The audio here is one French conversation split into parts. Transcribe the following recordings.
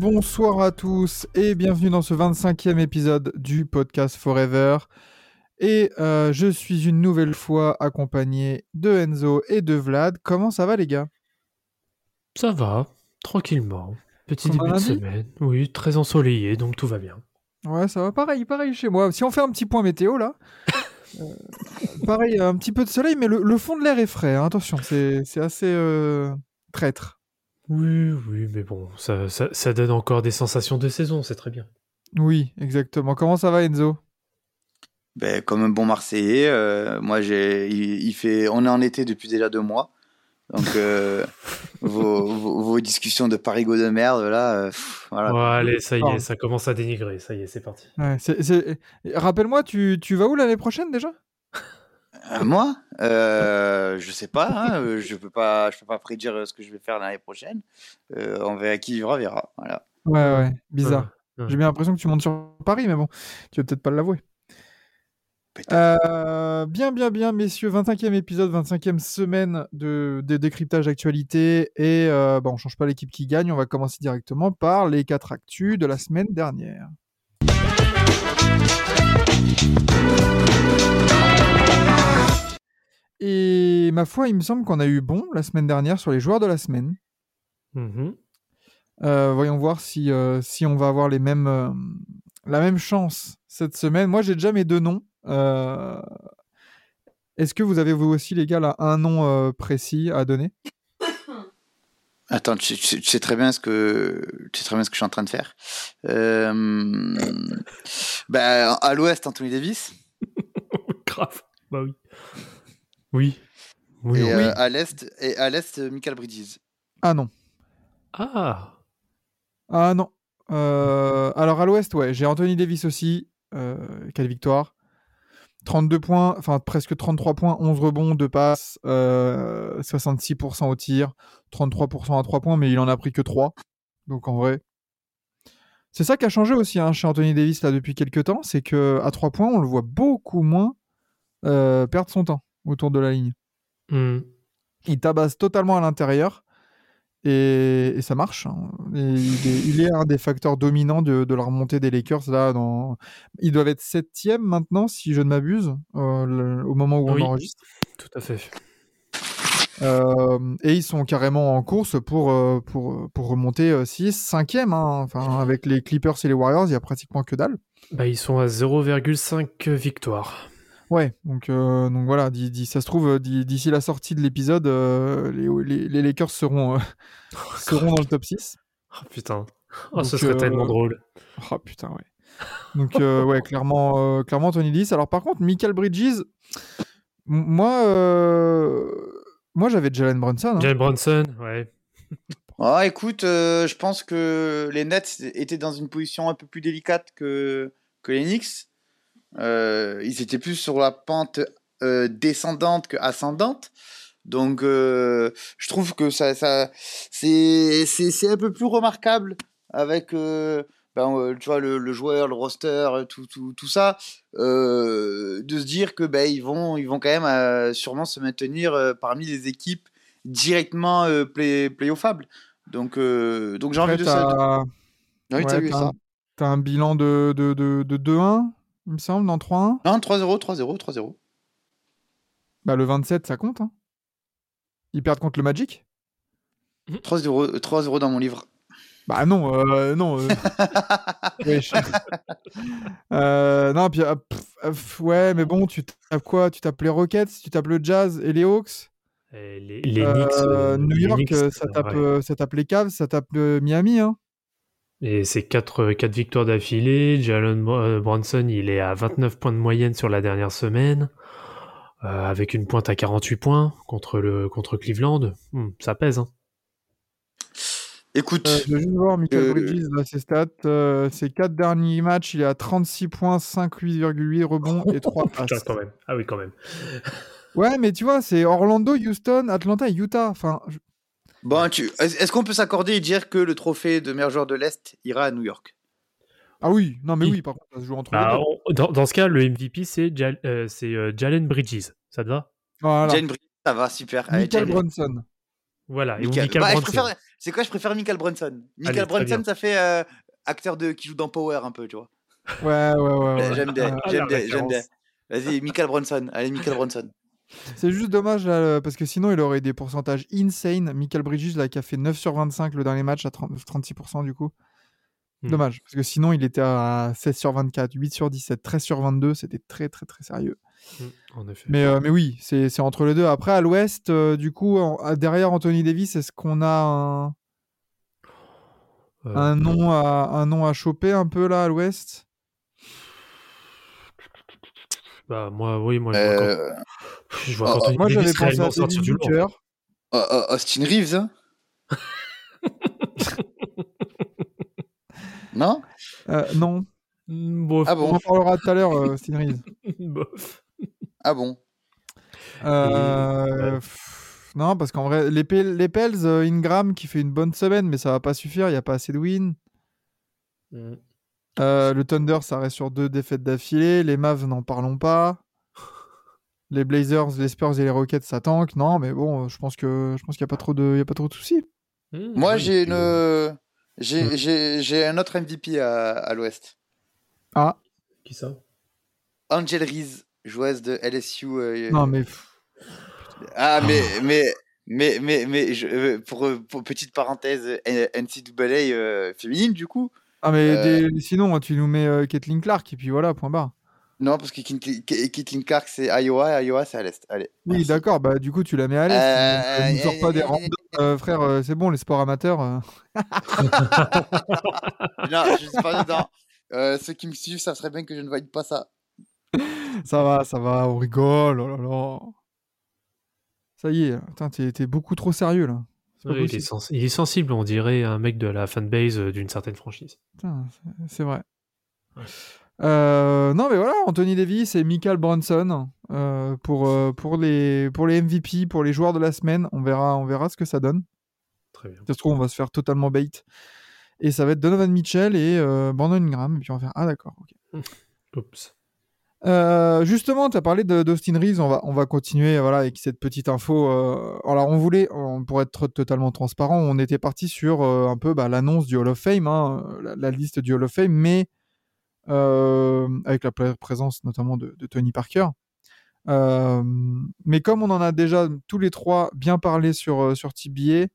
Bonsoir à tous et bienvenue dans ce 25e épisode du podcast Forever. Et euh, je suis une nouvelle fois accompagné de Enzo et de Vlad. Comment ça va les gars? Ça va, tranquillement. Petit Comme début de semaine. Oui, très ensoleillé, donc tout va bien. Ouais, ça va pareil, pareil chez moi. Si on fait un petit point météo là, euh, pareil, un petit peu de soleil, mais le, le fond de l'air est frais. hein. Attention, c'est c'est assez euh, traître. Oui, oui, mais bon, ça, ça, ça donne encore des sensations de saison, c'est très bien. Oui, exactement. Comment ça va Enzo? Ben, comme un bon Marseillais, euh, moi j'ai, il, il fait, on est en été depuis déjà deux mois, donc euh, vos, vos, vos discussions de Parigo de merde là, euh, pff, voilà. Bon, allez, ça y est, ça commence à dénigrer, ça y est, c'est parti. Ouais, c'est- c'est- Rappelle-moi, tu, tu vas où l'année prochaine déjà? Moi, euh, je sais pas, hein, euh, je peux pas, je peux pas prédire euh, ce que je vais faire l'année prochaine. Euh, on verra qui vivra, verra. Voilà. Ouais, ouais, bizarre. Ouais, ouais. J'ai bien l'impression que tu montes sur Paris, mais bon, tu vas peut-être pas l'avouer. Euh, bien, bien, bien, messieurs, 25e épisode, 25e semaine de, de décryptage d'actualité. Et euh, bah, on change pas l'équipe qui gagne, on va commencer directement par les quatre actus de la semaine dernière. Et ma foi, il me semble qu'on a eu bon la semaine dernière sur les joueurs de la semaine. Mhm. Euh, voyons voir si, euh, si on va avoir les mêmes, euh, la même chance cette semaine. Moi, j'ai déjà mes deux noms. Euh, Est-ce que vous avez vous aussi, les gars, là, un nom euh, précis à donner? Attends, tu, tu- tu sais très bien ce que, tu sais très bien ce que je suis en train de faire. Euh, ben, à l'Ouest, Anthony Davis, Grave, bah oui. Oui. Oui, et oui. euh, à l'Est, et à l'Est, euh, Michael Bridges. Ah non. Ah, Ah non. Euh, alors, à l'ouest, ouais, j'ai Anthony Davis aussi. Euh, quelle victoire 32 points, enfin presque 33 points, 11 rebonds, 2 passes, euh, 66% au tir, 33% à 3 points, mais il en a pris que 3. Donc en vrai. C'est ça qui a changé aussi hein, chez Anthony Davis là depuis quelques temps, c'est que à 3 points, on le voit beaucoup moins euh, perdre son temps autour de la ligne. Hmm. Il tabasse totalement à l'intérieur et, et ça marche. hein. Et il, est, il est un des facteurs dominants de, de la remontée des Lakers. Là, dans... Ils doivent être septième maintenant, si je ne m'abuse, euh, le- au moment où on enregistre. tout à fait. Euh, et ils sont carrément en course pour, euh, pour, pour remonter 6, 5e. Enfin, avec les Clippers et les Warriors, il y a pratiquement que dalle. Bah, ils sont à 0,5 victoires. Ouais, donc, euh, donc voilà, d'i- d'i- ça se trouve, euh, d'i- d'ici la sortie de l'épisode, euh, les, les- les Lakers seront, euh, seront dans le top 6. Oh putain. Oh, Donc, ce serait euh, tellement drôle. Oh putain, ouais. Donc, euh, ouais, clairement, euh, clairement, Tony Davis. Alors, par contre, Michael Bridges, m- moi, euh, moi j'avais Jalen Brunson. hein. Jalen Bronson, ouais. Ah, écoute, euh, je pense que les Nets étaient dans une position un peu plus délicate que, que les Knicks. Euh, ils étaient plus sur la pente euh, descendante que ascendante. Donc, euh, je trouve que ça, ça, c'est, un peu plus remarquable avec, ben, tu vois, le, le joueur, le roster, tout, tout, tout ça, de se dire que ben, ils vont, ils vont quand même sûrement se maintenir parmi les équipes directement play, playoffables. Donc, donc j'ai envie de ça. t'as ouais, un bilan de, de, de, de 2-1, il me semble, dans 3-1. Non, 3-0, 3-0, 3-0. Bah, le 27, ça compte. Hein. Ils perdent contre le Magic? 3-0 3-0 dans mon livre. Bah non, euh, non. euh. Wesh. Euh, non, puis, euh, pff, euh, ouais, mais bon, tu tapes quoi? Tu tapes les Rockets, tu tapes le Jazz et les Hawks? Et les, les Euh, Knicks. euh, New les York, Knicks, euh, ça, tape, ouais. euh, ça tape les Cavs, ça tape le Miami. Hein. Et c'est 4, quatre victoires d'affilée. Jalen Br- euh, Brunson, il est à 29 points de moyenne sur la dernière semaine. euh, avec une pointe à 48 points contre, le, contre Cleveland. Hmm, ça pèse. Hein. Écoute, Euh, je vais juste voir Michael Euh, Bridges, là, ses stats. Euh, ses 4 derniers matchs, il est à 36 points, 5, 8,8 rebonds et 3 Putain, passes. quand même. Ah oui, quand même. Ouais, mais tu vois, c'est Orlando, Houston, Atlanta et Utah. Enfin, je- bon, tu... est-ce qu'on peut s'accorder et dire que le trophée de meilleur joueur de l'Est ira à New York? Ah oui, non, mais Oui. oui, par contre, ça se joue entre Bah, on- dans, dans ce cas, le MVP, c'est Jal- euh, c'est, euh, Jalen Bridges. Ça te va? Voilà. Jane Bridges, ça va, super. Michael Brunson. Voilà. Et ou Michael- Michael Bah, je Brunson. préfère- C'est quoi Je préfère Michael Brunson? Michael bien. ça fait euh, acteur de qui joue dans Power un peu, tu vois. Ouais, ouais, ouais. ouais. J'aime bien, Ah, j'aime bien, j'aime bien. Vas-y, Michael Brunson. Allez, Michael Brunson. C'est juste dommage là, euh, parce que sinon il aurait des pourcentages insane. Michael Bridges là, qui a fait 9 sur 25 le dernier match à 30 36% du coup. Hmm. Dommage, parce que sinon il était à 16 sur 24, 8 sur 17, 13 sur 22, c'était très très très sérieux. Mm, En effet. Mais, euh, mais oui, c'est c'est entre les deux. Après à l'ouest, euh, du coup, en- derrière Anthony Davis, est-ce qu'on a un, Euh, un, nom à, un nom à choper un peu là à l'ouest? Bah, moi, oui, moi, je vois, quand- Euh, je vois oh, qu'Anthony Moi j'avais pensé à du. Booker. oh, oh, Austin Reeves, hein? Non? Euh, non, Mm, bof. Ah on bon en parlera tout à l'heure, euh, Austin Reeves. Bof. Ah bon? Euh, ouais. Non, parce qu'en vrai, les, Pel- les Pels, Ingram qui fait une bonne semaine, mais ça va pas suffire, il n'y a pas assez de wins. Mm. Euh, le Thunder, ça reste sur deux défaites d'affilée. Les Mavs, n'en parlons pas. Les Blazers, les Spurs et les Rockets, ça tank. Non, mais bon, je pense que je pense qu'il n'y a pas trop de, il y a pas trop de soucis. Mm, Moi, ouais, j'ai puis, euh, une... J'ai j'ai- j'ai un autre MVP à, à l'Ouest. Ah, Qui ça? Angel Reese, joueuse de LSU. euh, non, mais Ah, mais, mais, mais, mais, mais je- pour, pour petite parenthèse, NCAA euh, féminine, du coup. Ah, mais Euh. des- sinon, tu nous mets euh, Caitlin Clark et puis voilà, point barre. Non, parce que Caitlin Clark, c'est Iowa, et Iowa, c'est à l'Est. Allez. Oui, d'accord, bah du coup, tu la mets à l'aise. Euh, tu nous sors pas des euh, randoms, euh, frère, euh, c'est bon, les sports amateurs. euh. Non, je suis pas dedans. Euh, ceux qui me suivent, ça serait bien que je ne valide pas ça. Ça va, ça va, on rigole, oh là là. Ça y est, t'es beaucoup trop sérieux là. Ouais, il, est il sensible, on dirait un mec de la fanbase euh, d'une certaine franchise. C'est- vrai. Ouais. Euh, non mais voilà, Anthony Davis et Michael Bronson euh, pour, euh, pour, les, pour les MVP, pour les joueurs de la semaine. On verra, on verra ce que ça donne. Très bien. Ça se trouve, on va se faire totalement bait. Et ça va être Donovan Mitchell et Brandon Ingram. Et puis on va faire Ah d'accord, ok. Oups. Euh, justement, tu as parlé de- d'Austin Reeves. On va, on va continuer voilà, avec cette petite info. euh, alors, on voulait, on- pour être totalement transparent, on était parti sur euh, un peu bah, l'annonce du Hall of Fame, hein, la, la liste du Hall of Fame, mais avec la présence notamment de, de Tony Parker. Mais comme on en a déjà tous les trois bien parlé sur, sur TBA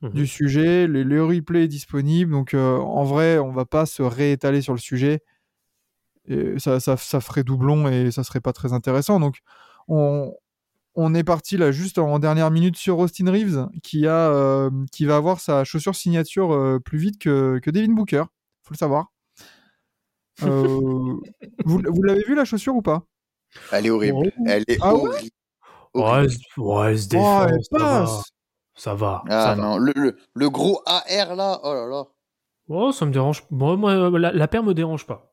Mhm. du sujet, le, le replay est disponible. Donc, en vrai, on va pas se réétaler sur le sujet. Et ça, ça, ça ferait doublon et ça serait pas très intéressant. Donc, on, on est parti là juste en dernière minute sur Austin Reeves qui, a, euh, qui va avoir sa chaussure signature euh, plus vite que, que Devin Booker. faut le savoir. Euh, vous vous l'avez vu la chaussure ou pas? Elle est horrible. Oh. Elle est Ah ouais? horrible. Ouais, Horrible. ouais, elle se Oh, défend, elle ça va. passe Ça va. Ah ça va. non, le, le, le gros AR là, oh là là. Oh, ça me dérange. Moi, moi, la, la paire me dérange pas.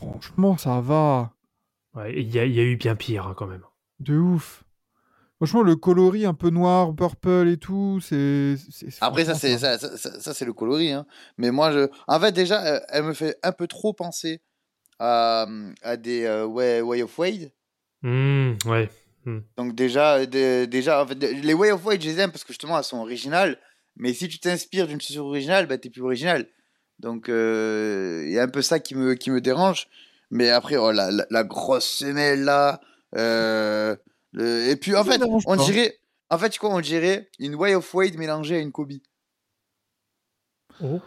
Franchement, ça va. Ouais, Il y, a- y a eu bien pire hein, quand même. De ouf. Franchement, le coloris un peu noir, purple et tout, c'est. Après, ça, c'est ça, ça, ça- ça, c'est le coloris. Hein. Mais moi, je... en fait, déjà, euh, elle me fait un peu trop penser à, à des euh, Way, Way of Wade. Hmm, ouais. Donc, déjà, euh, de- déjà en fait, les Way of Wade, je les aime parce que justement, elles sont originales. Mais si tu t'inspires d'une chaussure originale, bah, t'es plus original. Donc, euh, il y a un peu ça qui me, qui me dérange. Mais après, oh, la, la, la grosse semelle là. euh, le... Et puis, en fait, on dirait. En fait, quoi, on dirait une Way of Wade mélangée à une Kobe. Oh.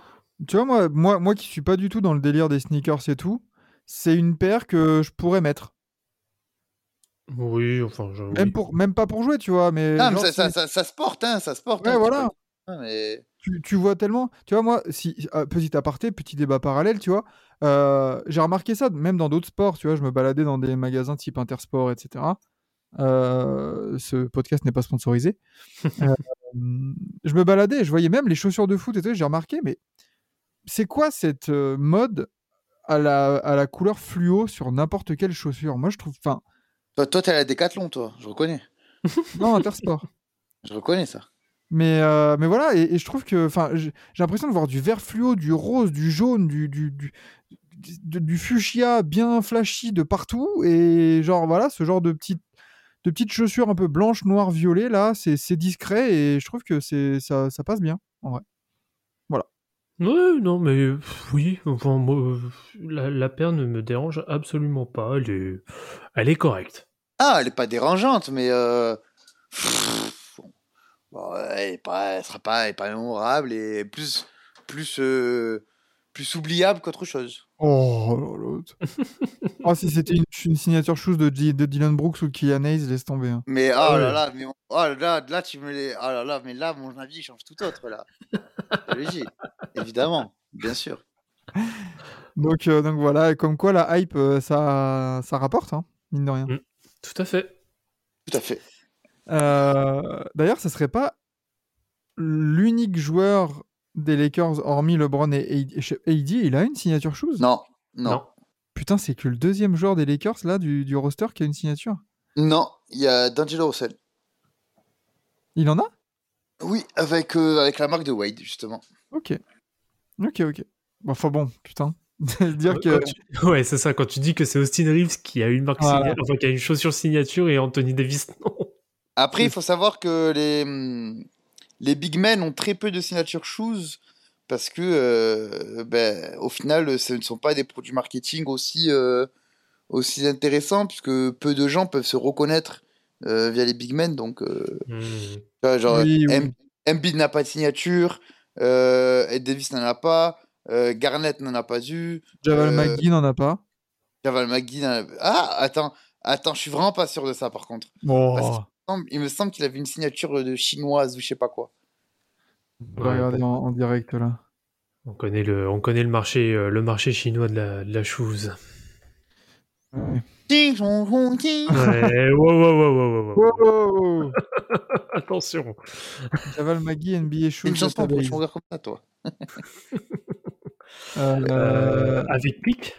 Tu vois, moi, moi, moi qui suis pas du tout dans le délire des sneakers et tout, c'est une paire que je pourrais mettre. Oui, enfin, je, Même, pour, même pas pour jouer, tu vois, mais. Non, mais genre, ça, ça, ça, ça se porte, hein, ça se porte. Ouais, hein, tu voilà. Ah, mais... tu, tu vois tellement. Tu vois, moi, si, euh, petit aparté, petit débat parallèle, tu vois, euh, j'ai remarqué ça même dans d'autres sports, tu vois, je me baladais dans des magasins type Intersport, etc. Euh, ce podcast n'est pas sponsorisé. Euh, je me baladais je voyais même les chaussures de foot et tout, j'ai remarqué, mais c'est quoi cette mode à la, à la couleur fluo sur n'importe quelle chaussure? Moi, je trouve. Enfin, Toi, toi, t'as la décathlon, toi. Je reconnais. non, Intersport. Je reconnais ça. Mais, euh, mais voilà, et, et je trouve que. Enfin, j'ai l'impression de voir du vert fluo, du rose, du jaune, du, du, du, du- du fuchsia bien flashy de partout. Et genre, voilà, ce genre de petites, de petites chaussures un peu blanches, noires, violet, là, c'est c'est discret et je trouve que c'est ça, ça passe bien, en vrai. Ouais, non, mais oui, enfin, moi, la, la paire ne me dérange absolument pas. Elle est, elle est correcte. Ah, elle est pas dérangeante, mais euh... bon, elle est pas, elle sera pas, elle est pas mémorable et plus, plus, euh, plus oubliable qu'autre chose. Oh, l'autre. oh, si c'était une, une signature shoes de, de Dylan Brooks ou de Kylian Hayes, laisse tomber. hein. Mais oh Ah là là, mais oh là là, là tu me les, oh là là, mais là mon avis change tout autre là. Léger, évidemment, bien sûr. Donc, euh, donc voilà, et comme quoi la hype, euh, ça, ça rapporte, hein, mine de rien. Tout à fait. Tout à fait. Euh, D'ailleurs, ça serait pas l'unique joueur des Lakers, hormis LeBron et AD, il a une signature shoes? Non, non, Non. Putain, c'est que le deuxième joueur des Lakers, là, du, du roster, qui a une signature? non, il y a D'Angelo Russell. Il en a? Oui, avec, euh, avec la marque de Wade justement. Ok. Ok, ok. Bon, Enfin bon, putain. Dire que... tu- Ouais, c'est ça. Quand tu dis que c'est Austin Reeves qui a une marque Voilà. signa- enfin qui a une chaussure signature et Anthony Davis, non. Après, Mm. il faut savoir que les, hum, les big men ont très peu de signature shoes parce que, euh, ben, au final, ce ne sont pas des produits marketing aussi, euh, aussi intéressants puisque peu de gens peuvent se reconnaître euh, via les big men. Donc, Hmm. genre, Oui, n'a pas de signature, Ed Davis n'en a pas, Garnett n'en a pas eu, Javal McGee n'en a pas. Javal McGee n'en a... Ah, attends, attends, je suis vraiment pas sûr de ça par contre. Oh. Parce semble- Il me semble qu'il avait une signature de chinoise ou je sais pas quoi. On va regarder en, en direct, là. On connaît le, on connaît le marché, euh, le marché chinois de la, de la. Ouais. Ouais, wow. Wow Attention. Javal McGee, NBA shoes. une chanson pour changer comme ça, toi. Euh, Euh, avec Pic?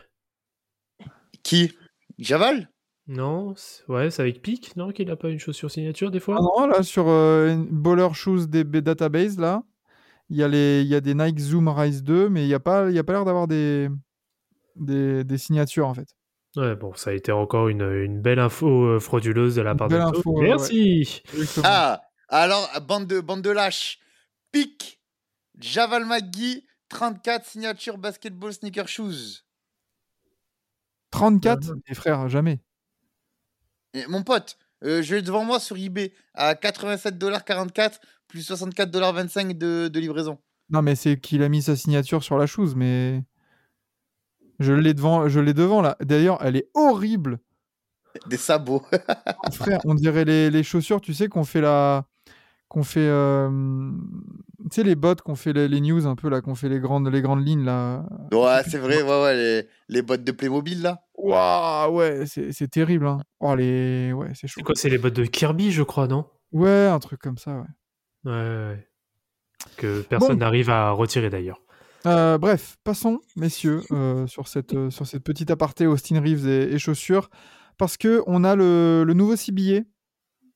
Qui? Javal? Non, c'est- ouais, c'est avec Pic, non, qu'il a pas une chaussure signature des fois? Ah non, là, sur euh, une Baller Shoes DB Database, là, il y, a les- il y a des Nike Zoom Rise 2, mais il n'y a pas, il y a pas l'air d'avoir des, des, des signatures, en fait. Ouais, bon, ça a été encore une, une belle info euh, frauduleuse de la Une part belle de info, Flo. ouais, Merci. Exactement. Ah Alors, bande de, bande de lâches. Pic Javal McGee, 34 signatures basketball sneaker shoes. 34 Mhm. mes frères, jamais. Et mon pote, euh, je l'ai devant moi sur eBay à 87,44$ plus 64,25$ de, de livraison. Non, mais c'est qu'il a mis sa signature sur la chose, mais je l'ai devant, je l'ai devant là. D'ailleurs, elle est horrible. Des sabots. Frère, on dirait les, les chaussures, tu sais, qu'on fait la. Qu'on fait. euh, Tu sais, les bots qu'on fait les, les news un peu là, qu'on fait les grandes, les grandes lignes là. ouais, c'est vrai, ouais, ouais, les, les bottes de Playmobil là. Waouh, ouais, c'est c'est terrible. Hein. Oh, les. Ouais, c'est chaud. C'est quoi C'est les bottes de Kirby, je crois, non? Ouais, un truc comme ça, ouais. ouais, ouais, ouais. Que personne Bon. n'arrive à retirer d'ailleurs. Euh, bref, passons, messieurs, euh, sur, cette, euh, sur cette petite aparté Austin Reeves et, et chaussures, parce que on a le, le nouveau CBA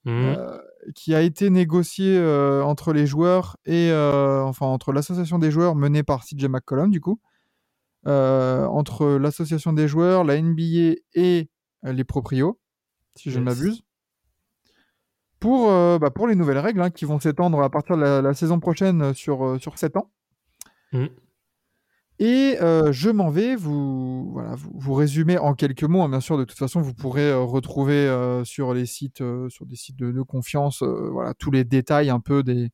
Mhm. euh, qui a été négocié euh, entre les joueurs et euh, enfin entre l'association des joueurs menée par CJ McCollum du coup, entre l'association des joueurs, la NBA et les proprios, si je ne m'abuse, pour, euh, bah, pour les nouvelles règles hein, qui vont s'étendre à partir de la, la saison prochaine sur, euh, sur 7 ans. Mhm. Et euh, je m'en vais vous, voilà, vous, vous résumer en quelques mots. hein, bien sûr, de toute façon, vous pourrez euh, retrouver euh, sur les sites, sur des sites de, de confiance, voilà, tous les détails un peu des,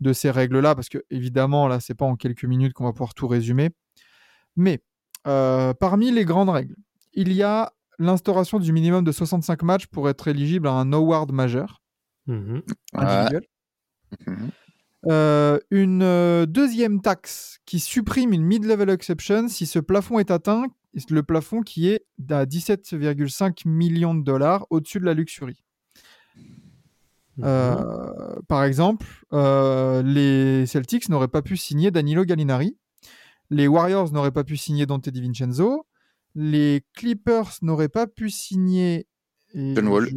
de ces règles-là, parce que évidemment, là, c'est pas en quelques minutes qu'on va pouvoir tout résumer. Mais parmi les grandes règles, il y a l'instauration du minimum de 65 matchs pour être éligible à un award majeur Mhm. individuel. Mhm. Euh, une euh, deuxième taxe qui supprime une mid-level exception si ce plafond est atteint, le plafond qui est à 17,5 millions de dollars au-dessus de la luxury. Mhm. Euh, par exemple, euh, les Celtics n'auraient pas pu signer Danilo Gallinari, les Warriors n'auraient pas pu signer Dante DiVincenzo, les Clippers n'auraient pas pu signer et John Wall. je-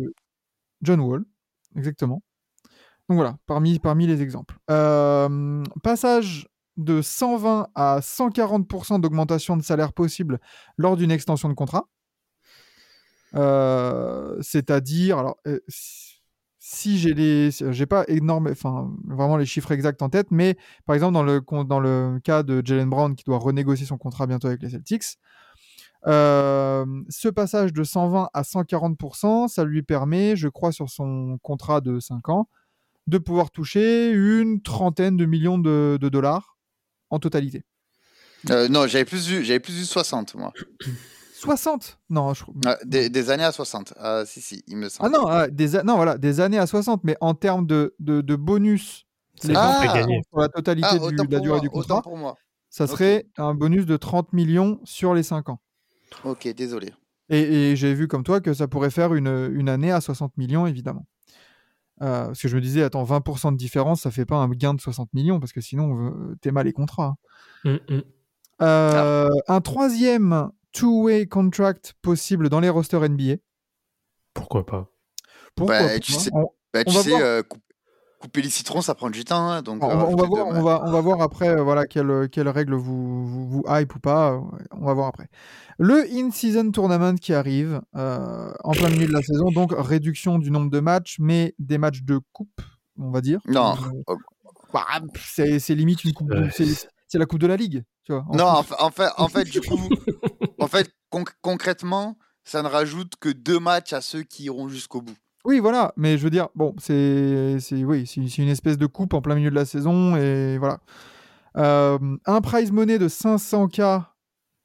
John Wall, exactement. Donc voilà, parmi, parmi les exemples. Euh, passage de 120 à 140% d'augmentation de salaire possible lors d'une extension de contrat. Euh, C'est-à-dire, alors, euh, si- j'ai les, j'ai pas énorme, enfin vraiment les chiffres exacts en tête, mais par exemple dans le dans le cas de Jalen Brown qui doit renégocier son contrat bientôt avec les Celtics, ce passage de 120 à 140%, ça lui permet, je crois, sur son contrat de 5 ans, de pouvoir toucher une trentaine de millions de, de dollars en totalité. Euh, non, j'avais plus vu, j'avais plus vu 60 moi. 60 Non, je... Ah, des, des années à 60. Ah, si si, il me ah semble. non, ah, des, a- non, voilà, des années à 60, mais en termes de, de, de bonus, les Ah. sur la totalité Ah, du- de la durée moi, du contrat, pour moi. ça serait un bonus de 30 millions sur les 5 ans. Ok, désolé. Et, et j'ai vu comme toi que ça pourrait faire une, une année à 60 millions, évidemment. Euh, parce que je me disais, attends, 20% de différence, ça fait pas un gain de 60 millions, parce que sinon, t'es mal les contrats. hein. Mm, mm. Euh, un troisième two-way contract possible dans les rosters NBA. Pourquoi pas? Pourquoi Bah, pas tu sais- on, Bah, On tu va sais, euh, coup- couper les citrons, ça prend du temps. hein, donc, on euh, va, on va voir, on, va, on va voir après euh, voilà, quelles quelle règles vous, vous, vous hype ou pas. euh, On va voir après. Le in-season tournament qui arrive euh, en plein milieu de la saison, donc réduction du nombre de matchs, mais des matchs de coupe, on va dire. Non. Euh, bah, c'est limite une coupe. Ouais. c'est- la coupe de la ligue. Tu vois, en Non, en fait, en fait, en fait, du coup, en fait, conc- concrètement, ça ne rajoute que deux matchs à ceux qui iront jusqu'au bout. Oui, voilà, mais je veux dire, bon, c'est c'est- oui, c'est une espèce de coupe en plein milieu de la saison et voilà. Euh, un prize money de 500K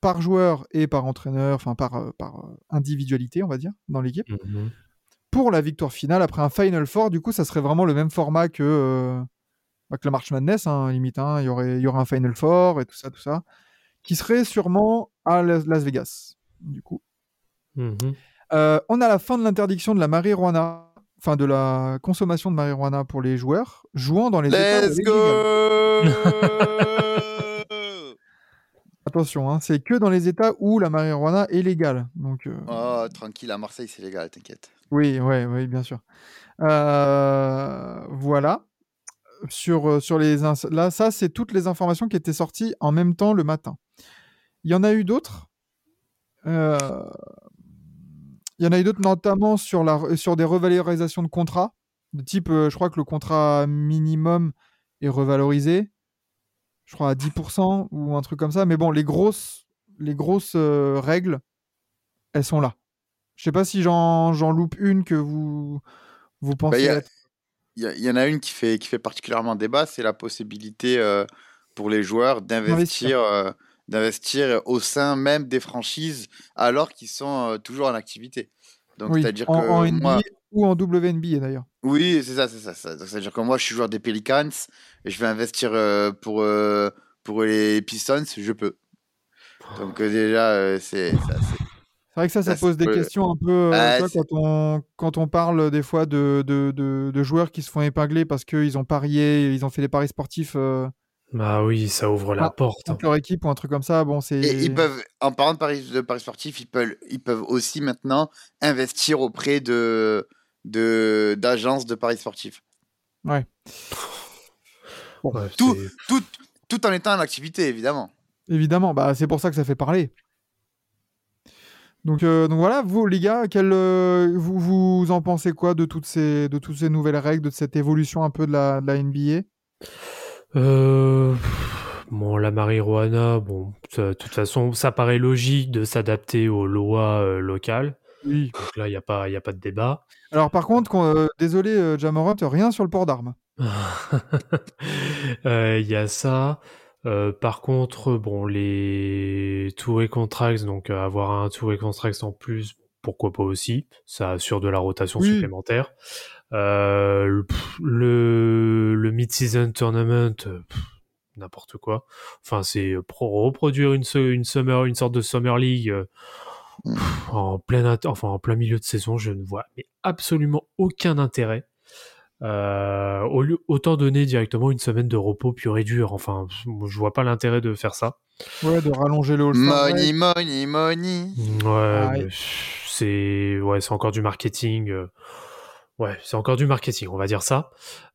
par joueur et par entraîneur, enfin par, euh, par euh, individualité, on va dire, dans l'équipe, Mhm. pour la victoire finale après un Final Four. Du coup, ça serait vraiment le même format que, euh, que la March Madness, hein, limite. hein. Il y aurait, il y aurait un Final Four et tout ça, tout ça, qui serait sûrement à Las Vegas, du coup. Mhm. Euh, on a la fin de l'interdiction de la marijuana, enfin de la consommation de marijuana pour les joueurs jouant dans les États Let's est go. Attention, hein, c'est que dans les États où la marijuana est légale. Donc, euh, Oh, tranquille, à Marseille, c'est légal, t'inquiète. oui, ouais, oui, bien sûr. Euh, voilà. Sur, sur les ins- là, ça, c'est toutes les informations qui étaient sorties en même temps le matin. Il y en a eu d'autres? Euh, Il y en a eu d'autres, notamment sur, la, sur des revalorisations de contrats. De type, euh, je crois que le contrat minimum est revalorisé. Je crois à 10% ou un truc comme ça. Mais bon, les grosses, les grosses euh, règles, elles sont là. Je sais pas si j'en loupe une que vous, vous pensez Bah, y être- Il y, en a une qui fait, qui fait particulièrement débat, c'est la possibilité euh, pour les joueurs d'investir euh, d'investir au sein même des franchises alors qu'ils sont euh, toujours en activité. Donc, Oui, c'est-à-dire en, que en NBA moi, ou en WNBA d'ailleurs. Oui, c'est ça, c'est ça. C'est-à-dire que moi, je suis joueur des Pelicans et je vais investir euh, pour, euh, pour les Pistons, je peux. Donc euh, déjà, c'est ça, c'est- C'est vrai que ça, ça Ça, pose des questions un peu. Ah, quand, on, quand on parle des fois de, de, de- de joueurs qui se font épingler parce qu'ils ont parié, ils ont fait des paris sportifs Bah oui, ça ouvre la Ah, porte. contre leur équipe ou un truc comme ça. Bon, c'est. Et ils peuvent, en parlant de paris, de paris sportifs, ils peuvent, ils peuvent aussi maintenant investir auprès de de d'agences de paris sportifs. Ouais, Tout, c'est- tout, tout en étant en activité, évidemment. Évidemment, bah, c'est pour ça que ça fait parler. Donc, euh, donc voilà, vous les gars, quel, euh, vous, vous en pensez quoi de toutes, ces, de toutes ces nouvelles règles, de cette évolution un peu de la, de la NBA Euh, bon, la marijuana, bon, de toute façon, ça paraît logique de s'adapter aux lois euh, locales. Oui. Donc là, il n'y a, pas- y a pas de débat. Alors par contre, euh, désolé euh, Jamorant, rien sur le port d'armes. Il y a ça. Par contre, bon, les two-way contracts, donc avoir un two-way contract en plus, pourquoi pas aussi. Ça assure de la rotation Oui. supplémentaire. Euh, le, le, mid-season tournament, euh, n'importe quoi. Enfin, c'est pro- reproduire une, une summer, une sorte de summer league euh, pff, en plein, enfin en plein milieu de saison. Je ne vois mais absolument aucun intérêt. Euh, au lieu, autant donner directement une semaine de repos pur et dur. Enfin, je vois pas l'intérêt de faire ça. Ouais, de rallonger le All-Star. Money, money, money. Ouais, c'est ouais, c'est encore du marketing. euh, Ouais, c'est encore du marketing, on va dire ça.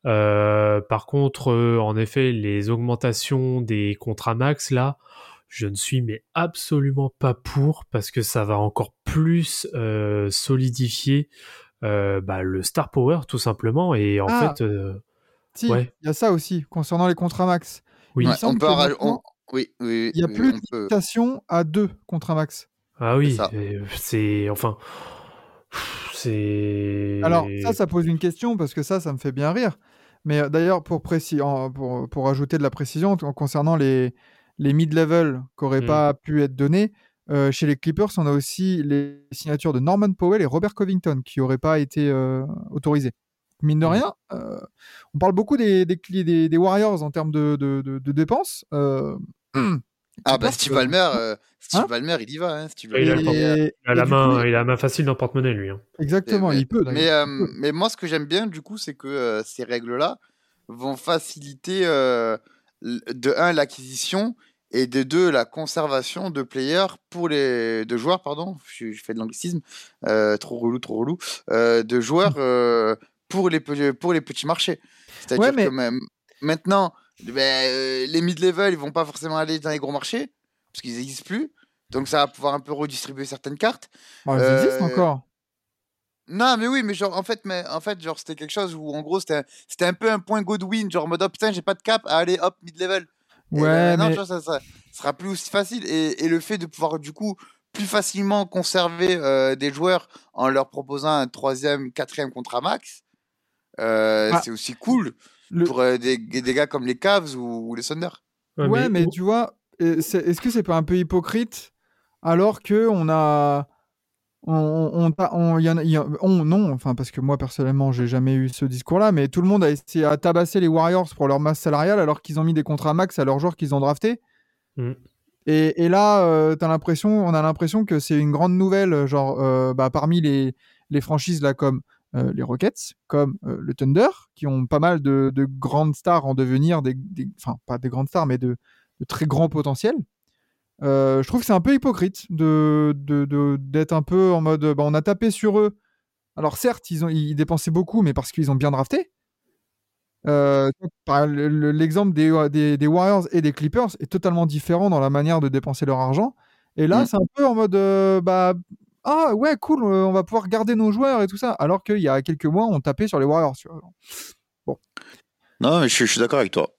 Euh, par contre, euh, en effet, les augmentations des contrats max, là, je ne suis mais absolument pas pour parce que ça va encore plus euh, solidifier euh, bah, le star power tout simplement. Et en Ah. fait, euh, Si, il Ouais. y a ça aussi, concernant les contrats max. oui, Il Ouais, semble on peut on- Oui, oui, oui, Il n'y a oui, plus de peut. limitation à deux contrats max. ah oui, c'est enfin, c'est. Alors, ça, ça pose une question parce que ça, ça me fait bien rire. Mais euh, d'ailleurs, pour, précis, pour, pour ajouter de la précision en concernant les, les mid-level qui n'auraient Mm. pas pu être donnés, euh, chez les Clippers, on a aussi les signatures de Norman Powell et Robert Covington qui n'auraient pas été euh, autorisées. Mine de Mm. rien, euh, on parle beaucoup des, des, des- des Warriors en termes de, de, de- de dépenses. Ah bah Steve Ballmer, euh, Steve Hein Ballmer, il y va. Hein, Steve Et il a et- Il et la main, coup, il a la main facile dans le porte-monnaie lui. hein. exactement, mais, il peut. mais, euh, mais moi, ce que j'aime bien, du coup, c'est que euh, ces règles-là vont faciliter, euh, de un, l'acquisition et de deux, la conservation de players pour les de joueurs, pardon, je, je fais de l'anglicisme, euh, trop relou, trop relou, euh, de joueurs euh, pour les pour les petits marchés. C'est-à-dire Ouais, mais- que même maintenant, euh, les mid-level, ils vont pas forcément aller dans les gros marchés parce qu'ils n'existent plus. Donc ça va pouvoir un peu redistribuer certaines cartes. Bon, ils existent euh, encore. Non, mais oui, mais genre, en fait, mais, en fait genre, c'était quelque chose où, en gros, c'était un, c'était un peu un point Godwin, genre, en mode, oh, putain, j'ai pas de cap, allez, hop, mid-level. Ouais, mais tu vois, ça, ça sera plus aussi facile. Et, et le fait de pouvoir, du coup, plus facilement conserver euh, des joueurs en leur proposant un troisième, quatrième contrat max, euh, Ah. c'est aussi cool le, pour euh, des, des gars comme les Cavs ou, ou les Thunder. Ouais, mais, tu vois, est-ce que c'est pas un peu hypocrite alors que on a. On, on, on- y en a- y en- on- non, enfin, parce que moi personnellement, j'ai jamais eu ce discours-là, mais tout le monde a essayé à tabasser les Warriors pour leur masse salariale alors qu'ils ont mis des contrats max à leurs joueurs qu'ils ont draftés. Mm. Et, et là, euh, t'as l'impression, on a l'impression que c'est une grande nouvelle, genre euh, bah, parmi les, les franchises là comme euh, les Rockets, comme euh, le Thunder, qui ont pas mal de, de grandes stars en devenir, des, des- enfin pas des grandes stars, mais de, de très grands potentiels. Euh, je trouve que c'est un peu hypocrite de d'être un peu en mode, bah, on a tapé sur eux. Alors certes, ils ont ils dépensaient beaucoup, mais parce qu'ils ont bien drafté. L'exemple des, des, des Warriors et des Clippers est totalement différent dans la manière de dépenser leur argent. Et là, Mm. c'est un peu en mode bah ah ouais cool, euh, on va pouvoir garder nos joueurs et tout ça. Alors qu'il y a quelques mois, on tapait sur les Warriors. tu vois. Non, mais je, suis d'accord avec toi.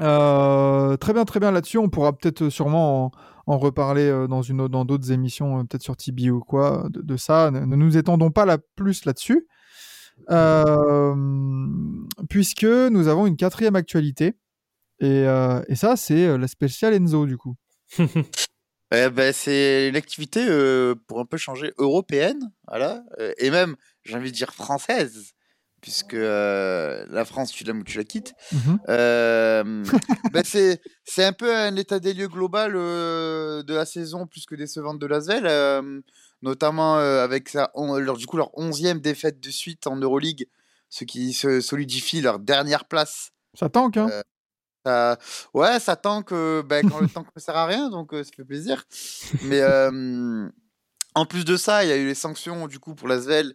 Euh, très bien, très bien là-dessus. On pourra peut-être euh, sûrement en, en reparler dans une dans d'autres émissions, peut-être sur Tibi ou quoi, de, de ça. Ne, ne nous étendons pas là, plus là-dessus, Euh, puisque nous avons une quatrième actualité. Et, euh, et ça, c'est la spéciale Enzo, du coup. Eh ben, c'est une activité euh, pour un peu changer européenne, voilà, euh, et même, j'ai envie de dire française, puisque euh, la France, tu l'aimes ou tu la quittes. Mhm. Euh, ben, c'est c'est un peu un état des lieux global euh, de la saison plus que décevante de Lasvel, notamment avec sa, on- leur, du coup leur onzième défaite de suite en Euroleague, ce qui se solidifie leur dernière place Ça tank, hein Euh, ça- ouais, ça tank euh, ben, quand le tank ne sert à rien, donc euh, ça fait plaisir. Mais euh, en plus de ça, il y a eu les sanctions du coup pour l'Asvel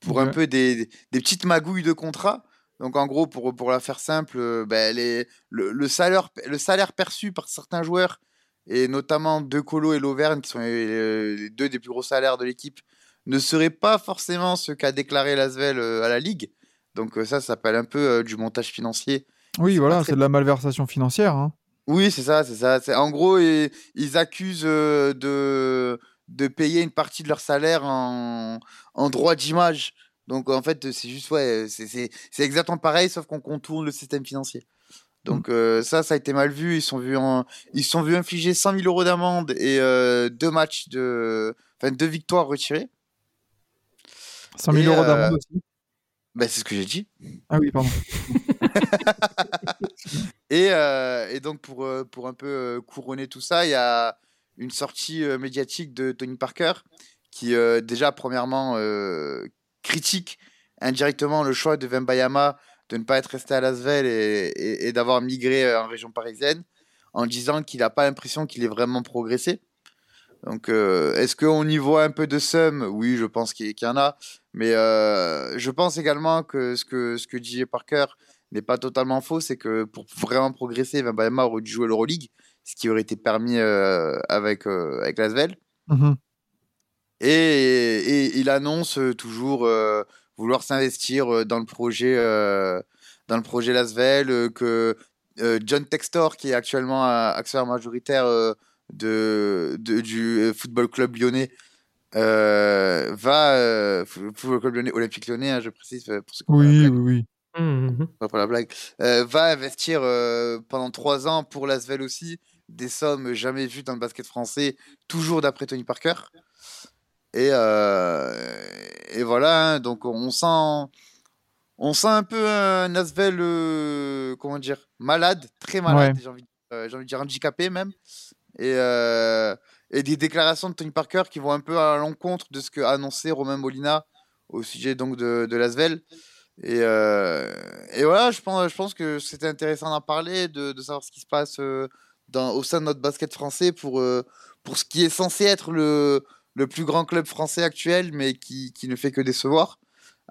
pour un peu des, des petites magouilles de contrat. Donc en gros, pour, pour la faire simple, euh, ben, les, le, le salaire, le salaire perçu par certains joueurs, et notamment De Colo et Lauvergne, qui sont les, les deux des plus gros salaires de l'équipe, ne serait pas forcément ce qu'a déclaré l'Asvel euh, à la Ligue. Donc euh, ça, ça s'appelle un peu euh, du montage financier Oui, voilà, c'est de la malversation financière. hein. oui, c'est ça, c'est ça. C'est en gros, ils, ils accusent euh, de de payer une partie de leur salaire en, en droit d'image. Donc en fait, c'est juste ouais, c'est exactement pareil, sauf qu'on contourne le système financier. Donc euh, ça, ça a été mal vu. Ils sont vus en, ils sont vus infliger 100 000 euros d'amende et euh, deux matchs de, enfin deux victoires retirées. 100 000 Et, euros euh, d'amende aussi. Ben, c'est ce que j'ai dit. Ah oui, pardon. Et, euh, et donc, pour, euh, pour un peu euh, couronner tout ça, il y a une sortie médiatique de Tony Parker qui, déjà, premièrement, critique indirectement le choix de Vembayama de ne pas être resté à Lasvel et, et, d'avoir migré en région parisienne en disant qu'il n'a pas l'impression qu'il ait vraiment progressé. Donc, est-ce qu'on y voit un peu de somme? Oui, je pense qu'il y en a. Mais je pense également que ce que, ce que DJ Parker n'est pas totalement faux, c'est que pour vraiment progresser, Vembayama aurait dû jouer l'Euroleague, ce qui aurait été permis euh, avec, euh, avec Lasvel. Mhm. Et, et il annonce euh, toujours euh, vouloir s'investir dans le projet, dans le projet Lasvel, que John Textor, qui est actuellement actionnaire majoritaire de, de- du Football Club Lyonnais, va Fo- Football Club Lyonnais, Olympique Lyonnais, hein, je précise pour ceux qui Oui, oui, oui. Mhm. pas pour la blague, euh, va investir euh, pendant trois ans pour l'Asvel aussi, des sommes jamais vues dans le basket français, toujours d'après Tony Parker. Et, euh, et voilà, hein, donc on sent, on sent un peu un Asvel, comment dire, malade, très malade, Ouais. j'ai envie, de dire handicapé même. Et, et des déclarations de Tony Parker qui vont un peu à l'encontre de ce que annonçait Romain Molina au sujet donc de, de l'Asvel. Et, euh, et voilà, je pense, je pense que c'était intéressant d'en parler, de, de savoir ce qui se passe euh, dans, au sein de notre basket français pour, euh, pour ce qui est censé être le, le plus grand club français actuel, mais qui, qui ne fait que décevoir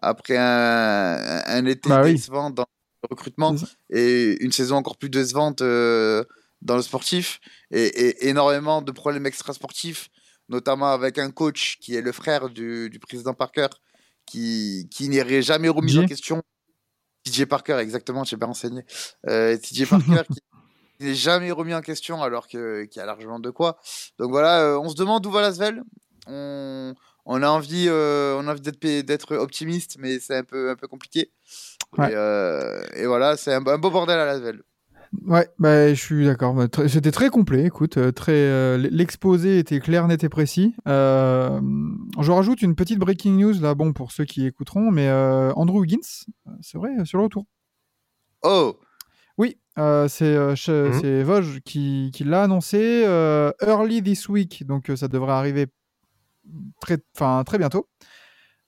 après un, un été Bah oui. décevant dans le recrutement et une saison encore plus décevante euh, dans le sportif et, et énormément de problèmes extrasportifs, notamment avec un coach qui est le frère du, du président Parker qui, qui n'irait jamais remis en question. TJ Parker, exactement, j'ai bien renseigné. Euh, TJ Parker qui n'est jamais remis en question alors qu'il y a largement de quoi. Donc voilà, euh, on se demande où va Lasvel. On, on a envie, euh, on a envie d'être, optimiste, mais c'est un peu, un peu compliqué. Ouais. Et, euh, et voilà, c'est un, un beau bordel à Lasvel. Ouais, bah, je suis d'accord. Bah, C'était très complet. Écoute, euh, très, euh, l'exposé était clair, net et précis. Euh, je rajoute une petite breaking news là, bon pour ceux qui écouteront, mais euh, Andrew Wiggins, euh, c'est vrai, sur le retour. Oh, Oui, euh, c'est c'est Vosges qui, qui l'a annoncé euh, early this week, donc euh, ça devrait arriver très, enfin, très bientôt.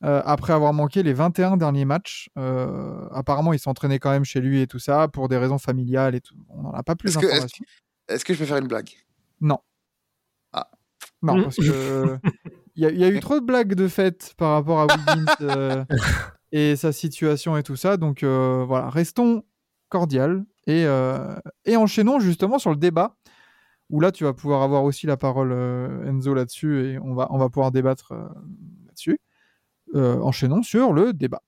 Euh, après avoir manqué les 21 derniers matchs, Euh, apparemment il s'entraînait quand même chez lui et tout ça pour des raisons familiales et tout. On n'en a pas plus Est-ce que- est-ce d'informations. est-ce que je peux faire une blague? Non. Ah. Non, Mm. parce que il y, a- il y a eu trop de blagues de fait par rapport à Wiggins euh, et sa situation et tout ça. Donc euh, voilà, restons cordial et, euh, et enchaînons justement sur le débat où là tu vas pouvoir avoir aussi la parole euh, Enzo là-dessus et on va, on va pouvoir débattre euh, là-dessus. Euh, enchaînons sur le débat.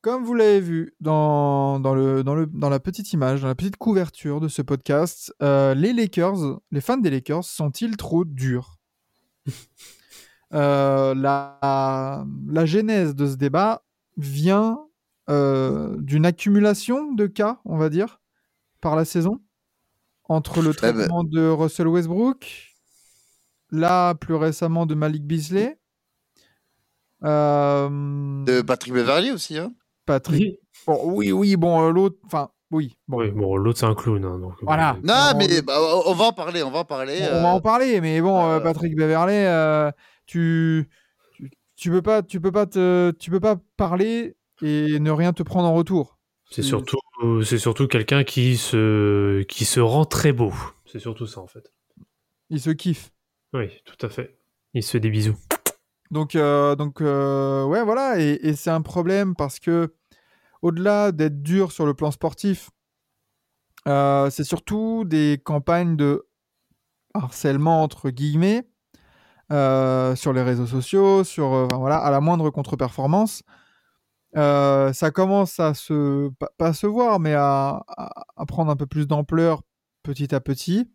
Comme vous l'avez vu dans, dans, le, dans, le, dans la petite image, dans la petite couverture de ce podcast, euh, les Lakers, les fans des Lakers sont-ils trop durs? Euh, la, la genèse de ce débat vient d'une accumulation de cas, on va dire, par la saison, entre le ben- traitement de Russell Westbrook, là plus récemment de Malik Beasley, euh, de Patrick Beverly aussi. Hein. Patrick. Bon, oui, oui, bon, euh, l'autre, enfin, oui, bon. Oui, bon, l'autre c'est un clown. hein, donc, Voilà. bon, Non, mais bah, on va en parler, on va en parler. On va en euh, parler, mais bon, euh, Patrick Beverley, euh, tu, tu, tu peux pas, tu peux pas te, tu peux pas parler et ne rien te prendre en retour. C'est surtout, c'est surtout quelqu'un qui se, qui se rend très beau. C'est surtout ça en fait. il se kiffe. Oui, tout à fait. Il se fait des bisous. Donc, euh, donc euh, ouais, voilà, et, et c'est un problème parce que au-delà d'être dur sur le plan sportif, euh, c'est surtout des campagnes de harcèlement entre guillemets sur les réseaux sociaux, sur voilà, à la moindre contre-performance. Euh, ça commence à se pas, pas à se voir, mais à, à- à prendre un peu plus d'ampleur petit à petit.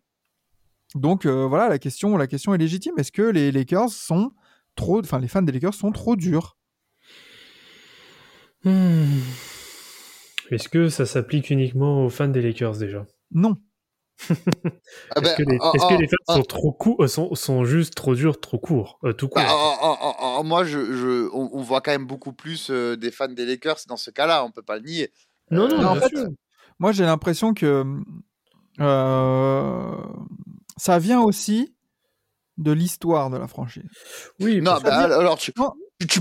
Donc euh, voilà, la question, la question est légitime. Est-ce que les Lakers sont trop, enfin les fans des Lakers sont trop durs? Hmm. Est-ce que ça s'applique uniquement aux fans des Lakers déjà? Non. Ah Est-ce ben, que les, en- est-ce que les fans en- sont trop courts, euh, sont, sont juste trop durs, trop courts, euh, tout court bah, moi, je, je, on, on voit quand même beaucoup plus euh, des fans des Lakers dans ce cas-là, on peut pas le nier. Non, non, Euh, en bien fait, sûr. Moi, j'ai l'impression que euh, ça vient aussi de l'histoire de la franchise. Oui, Non, bah, alors tu, Non.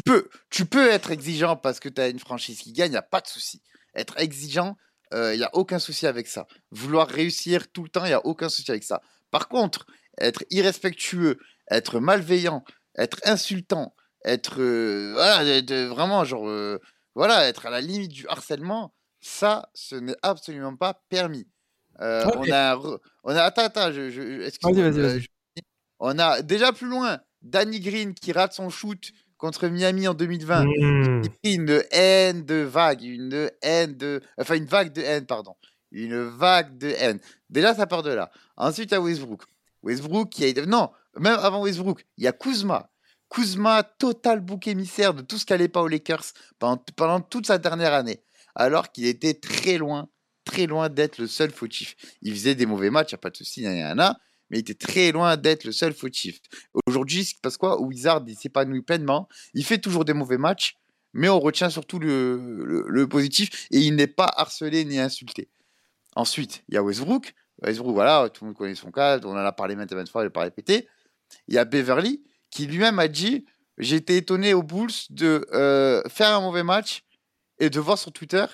peux, tu peux être exigeant parce que tu as une franchise qui gagne, il n'y a pas de souci. Être exigeant, il n'y a aucun souci avec ça. Vouloir réussir tout le temps, il n'y a aucun souci avec ça. Par contre, être irrespectueux, être malveillant, être insultant, être euh, voilà, vraiment genre euh, voilà, être à la limite du harcèlement, ça, ce n'est absolument pas permis. Euh, Ouais, on mais- a, re- on a, attends, attends, je, je, euh, on a déjà plus loin Danny Green qui rate son shoot contre Miami en 2020. Hmm. Il prit une haine de vague, une haine de. Enfin, une vague de haine, pardon. Une vague de haine. Déjà, ça part de là. Ensuite, il y a Westbrook. Westbrook qui a. Non, même avant Westbrook, il y a Kuzma. Kuzma, total bouc émissaire de tout ce qui n'allait pas aux Lakers pendant, pendant toute sa dernière année. Alors qu'il était très loin, très loin d'être le seul fautif. Il faisait des mauvais matchs, il n'y a pas de souci, nanana, mais il était très loin d'être le seul fautif. Aujourd'hui, ce qui se passe quoi? Wizard, s'épanouit pleinement. Il fait toujours des mauvais matchs, mais on retient surtout le, le- positif et il n'est pas harcelé ni insulté. Ensuite, il y a Westbrook. Westbrook, voilà, tout le monde connaît son cas, on en a parlé maintes et maintes fois, je ne vais pas répéter. Il y a Beverly qui lui-même a dit J'ai été étonné aux Bulls de euh, faire un mauvais match et de voir sur Twitter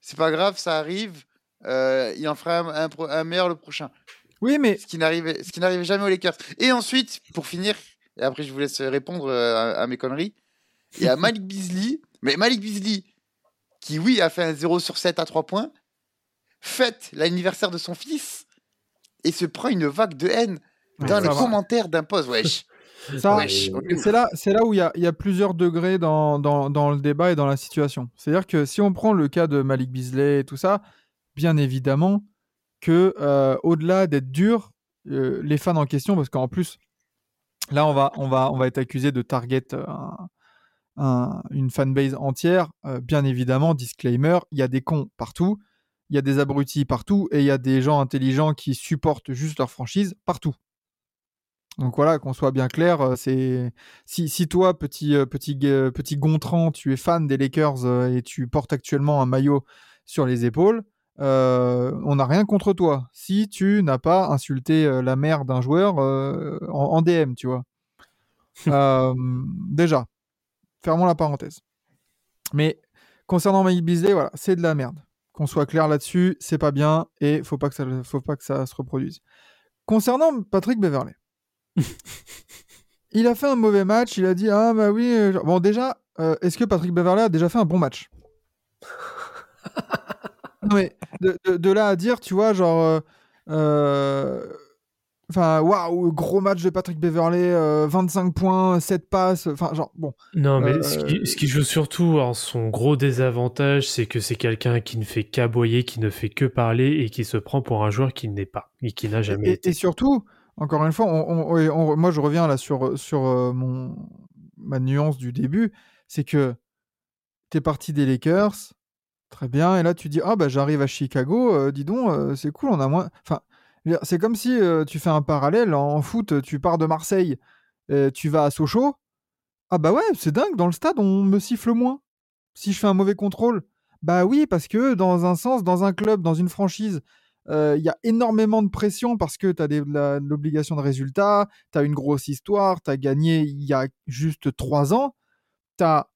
C'est pas grave, ça arrive, euh, il en fera un meilleur le prochain Oui, mais ce qui n'arrivait, ce qui n'arrivait jamais aux Lakers. Et ensuite, pour finir, et après je vous laisse répondre euh, à, à mes conneries, il y a Malik Beasley, mais Malik Beasley, qui oui a fait un 0 sur 7 à 3 points, fête l'anniversaire de son fils et se prend une vague de haine dans les va. commentaires d'un post. Wesh. ça, Wesh. c'est là, c'est là où il y a, il y a plusieurs degrés dans, dans, dans le débat et dans la situation. C'est-à-dire que si on prend le cas de Malik Beasley et tout ça, bien évidemment que euh, au-delà d'être dur, euh, les fans en question, parce qu'en plus, là on va, on va, être accusé de target euh, un- un- une fanbase entière. Bien évidemment, disclaimer, il y a des cons partout, il y a des abrutis partout, et il y a des gens intelligents qui supportent juste leur franchise partout. Donc voilà, qu'on soit bien clair, c'est si, si toi, petit, petit, petit Gontran, tu es fan des Lakers et tu portes actuellement un maillot sur les épaules, euh, on n'a rien contre toi. Si tu n'as pas insulté euh, la mère d'un joueur euh, en, en DM, tu vois. Euh, déjà, fermons la parenthèse. Mais concernant Mike Beasley, voilà, c'est de la merde. Qu'on soit clair là-dessus, c'est pas bien et faut pas que ça, faut pas que ça se reproduise. Concernant Patrick Beverley, il a fait un mauvais match. Il a dit ah bah oui. Bon déjà, est-ce que Patrick Beverley a déjà fait un bon match? Mais de, de- de là à dire, tu vois, genre, euh, euh, enfin waouh, gros match de Patrick Beverley, euh, 25 points, 7 passes, enfin genre bon. Non, mais Euh, ce, qui, ce qui joue surtout en son gros désavantage, c'est que c'est quelqu'un qui ne fait qu'aboyer, qui ne fait que parler et qui se prend pour un joueur qui n'est pas et qui n'a jamais Et, été. et surtout, encore une fois, on- on- ouais, on- moi je reviens là sur, sur euh, mon, ma nuance du début, c'est que tu es parti des Lakers, très bien, et là tu dis, ah bah j'arrive à Chicago, euh, dis donc, euh, c'est cool, on a moins... Enfin, c'est comme si euh, tu fais un parallèle, en foot, tu pars de Marseille, tu vas à Sochaux, ah bah ouais, c'est dingue, dans le stade, on me siffle moins. Si je fais un mauvais contrôle, bah oui, parce que dans un sens, dans un club, dans une franchise, il y a énormément de pression parce que tu as l'obligation de résultat, tu as une grosse histoire, tu as gagné il y a juste trois ans, tu as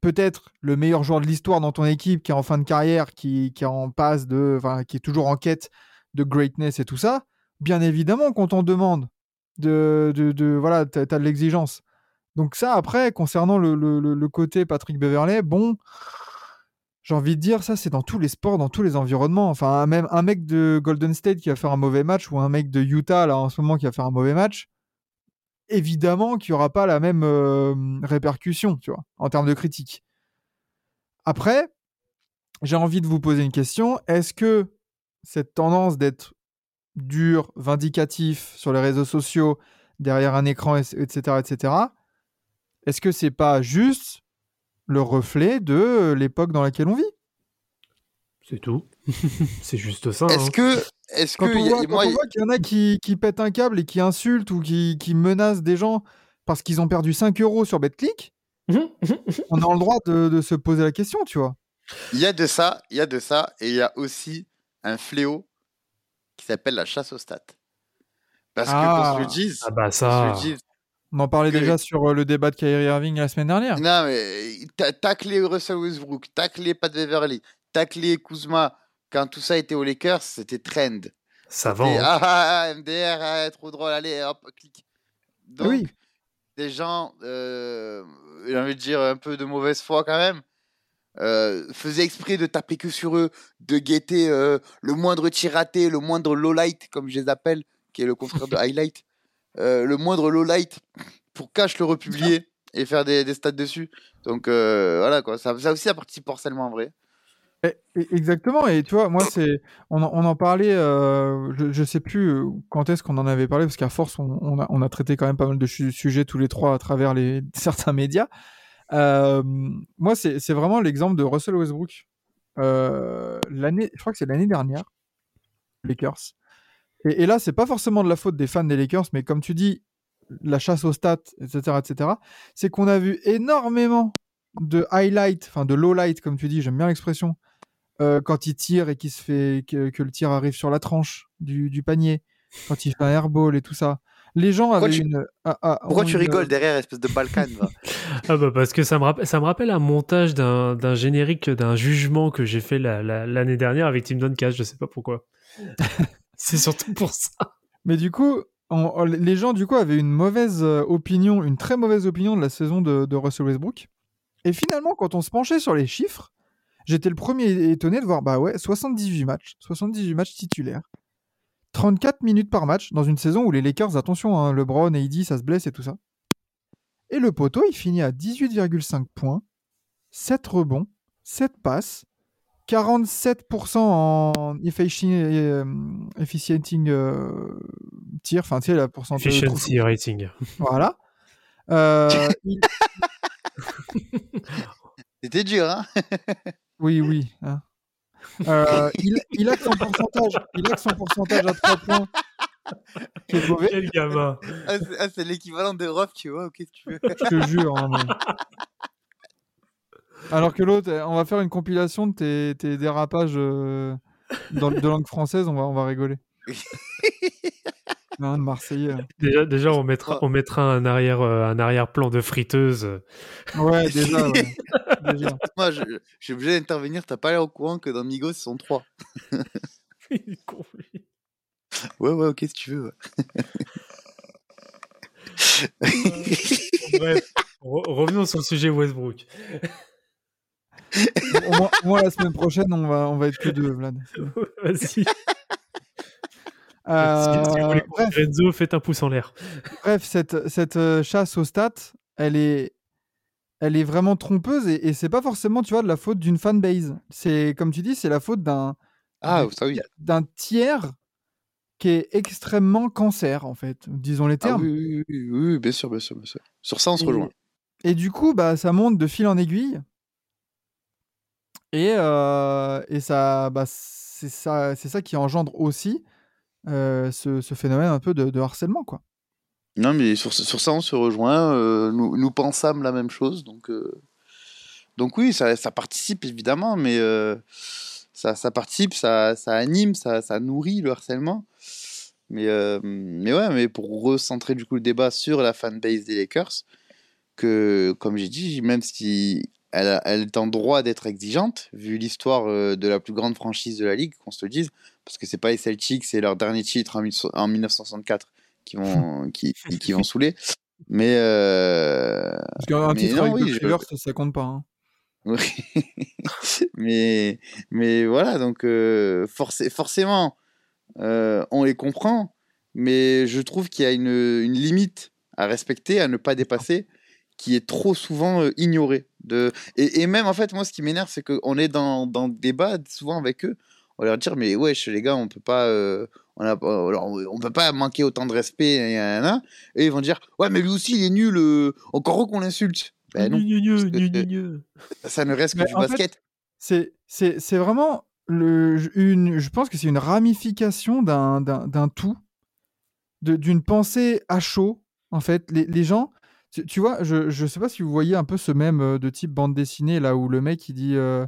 peut-être le meilleur joueur de l'histoire dans ton équipe qui est en fin de carrière, qui, en passe de, qui est toujours en quête de greatness et tout ça. Bien évidemment qu'on t'en demande de, de, de voilà, tu as, de l'exigence. Donc ça, après, concernant le- le côté Patrick Beverley, bon, j'ai envie de dire, ça, c'est dans tous les sports, dans tous les environnements. Enfin, même un mec de Golden State qui va faire un mauvais match ou un mec de Utah, là, en ce moment, qui va faire un mauvais match, évidemment qu'il n'y aura pas la même euh, répercussion, tu vois, en termes de critique. Après, j'ai envie de vous poser une question. Est-ce que cette tendance d'être dur, vindicatif sur les réseaux sociaux, derrière un écran, et- etc., etc., est-ce que c'est pas juste le reflet de l'époque dans laquelle on vit? C'est tout. c'est juste ça. Est-ce hein. que, est-ce Quand que, on y a- voit, quand moi, on voit qu'il y en a qui, qui pètent un câble et qui insultent ou qui, qui menacent des gens parce qu'ils ont perdu 5 euros sur BetClick, on a le droit de, de se poser la question, tu vois. il y a de ça, il y a de ça, et il y a aussi un fléau qui s'appelle la chasse aux stats. Parce Ah. que qu'on se le dise. Ah bah se ça. dise. On en parlait Que- déjà sur euh, le débat de Kyrie Irving la semaine dernière. Non, mais ta- tacler Russell Westbrook, tacler Pat Beverly, tacler Kuzma, quand tout ça était aux Lakers, c'était trend. Ça vend. hein. ah, ah, ah, MDR, ah, trop drôle, allez, hop, clic. Donc, oui. des gens, euh, j'ai envie de dire un peu de mauvaise foi quand même, euh, faisaient exprès de taper que sur eux, de guetter euh, le moindre tir raté, le moindre low light, comme je les appelle, qui est le contraire de highlight, le moindre low light pour cash le republier et faire des, des stats dessus. Donc voilà quoi, ça, ça aussi ça participe au harcèlement en vrai. Eh, eh, Exactement, et tu vois, moi, c'est, on, en- parlait, euh, je, je sais plus euh, quand est-ce qu'on en avait parlé, parce qu'à force, on, a, traité quand même pas mal de su- sujets tous les trois à travers certains médias. Euh, moi, c'est vraiment l'exemple de Russell Westbrook. Je crois que c'est l'année dernière, Lakers. Et, et là, c'est pas forcément de la faute des fans des Lakers, mais comme tu dis, la chasse aux stats, etc., etc. C'est qu'on a vu énormément de highlight, enfin de low light, comme tu dis, j'aime bien l'expression, euh, quand il tire et qu'il se fait que, que le tir arrive sur la tranche du, du panier, quand il fait un airball et tout ça. Les gens Pourquoi avaient tu- une. ah, ah, Pourquoi tu une- rigoles derrière, espèce de Balkan Ah bah parce que ça me rappelle, ça me rappelle un montage d'un d'un générique d'un jugement que j'ai fait la- la- l'année dernière avec Tim Duncan, je sais pas pourquoi. C'est surtout pour ça. Mais du coup, on- on- les gens du coup avaient une mauvaise euh, opinion, une très mauvaise opinion de la saison de, de Russell Westbrook. Et finalement, quand on se penchait sur les chiffres, j'étais le premier étonné de voir bah ouais, 78 matchs, 78 matchs titulaires, 34 minutes par match dans une saison où les Lakers, attention, hein, LeBron, AD, ça se blesse et tout ça. Et le poteau, il finit à 18,5 points, 7 rebonds, 7 passes, 47% en efficient, euh, efficienting euh, tir, enfin tu sais, la pourcentage. Efficiency rating. Voilà. Euh, il- C'était dur, hein Oui, oui. hein. Euh, il, il a que son pourcentage, il a que son pourcentage à 3 points qui est mauvais, Quel gamin. Ah, c'est ah, c'est l'équivalent de Ruff, tu vois, ok, tu veux? je te jure. hein, mais- Alors que l'autre, on va faire une compilation de tes, tes dérapages euh, dans, de langue française, on va, on va rigoler. Non, de Marseillais. hein. Déjà, déjà on mettra, on mettra un arrière, euh, un arrière-plan de friteuse. Ouais, déjà. ouais. Déjà. Moi, je, je suis obligé d'intervenir, t'as pas l'air au courant que dans Migos, ils sont trois. Il est con, lui. Ouais, ouais, ok, si tu veux. ouais. Bref, re- revenons sur le sujet Westbrook. Au moins la semaine prochaine, on va, on va être que deux, Vlad. Vas-y. Euh, si, si vous voulez bref, Renzo, faites un pouce en l'air. bref, cette, cette euh, chasse aux stats, elle est, elle est vraiment trompeuse et, et c'est pas forcément, tu vois, de la faute d'une fanbase. C'est, comme tu dis, c'est la faute d'un, Ah, ça oui. d'un tiers qui est extrêmement cancer, en fait, disons les Ah, termes. oui, oui, oui, oui, oui, bien sûr, bien sûr, bien sûr. Sur ça, on se Et- rejoint. Et du coup, bah, ça monte de fil en aiguille. Et, euh, et ça, bah, c'est ça, c'est ça qui engendre aussi euh, ce, ce phénomène un peu de, harcèlement, quoi. Non, mais sur, sur ça, on se rejoint. euh, nous, nous pensâmes la même chose. Donc, euh, donc oui, ça, ça participe évidemment, mais euh, ça, ça participe, ça, ça anime, ça, ça nourrit le harcèlement. Mais, euh, mais ouais, mais pour recentrer du coup le débat sur la fanbase des Lakers, que comme j'ai dit, même si elle, elle est en droit d'être exigeante, vu l'histoire euh, de la plus grande franchise de la ligue, qu'on se le dise, parce que c'est pas les Celtics, c'est leur dernier titre en, mille- en 1964 qui vont, qui, qui- vont saouler. Mais, euh, Parce qu'un titre non, avec oui, je- Rivers, ça, ça compte pas. hein. oui. mais, mais voilà, donc euh, forcé- forcément, euh, on les comprend, mais je trouve qu'il y a une, une limite à respecter, à ne pas dépasser, qui est trop souvent euh, ignorée. De... Et, et même, en fait, moi, ce qui m'énerve, c'est qu'on est dans, dans le débat souvent avec eux. On va leur dire, mais wesh, les gars, on peut pas, euh, on, a, alors, on peut pas manquer autant de respect. nanana. Et ils vont dire, ouais, mais lui aussi, il est nul, euh, encore qu'on l'insulte. Ben non, ça ne reste que Mais du basket. C'est, vraiment le, une, je pense que c'est une ramification d'un, tout, d'une pensée à chaud. En fait, les, les gens, tu, tu vois, je, je sais pas si vous voyez un peu ce même euh, de type bande dessinée là où le mec il dit euh,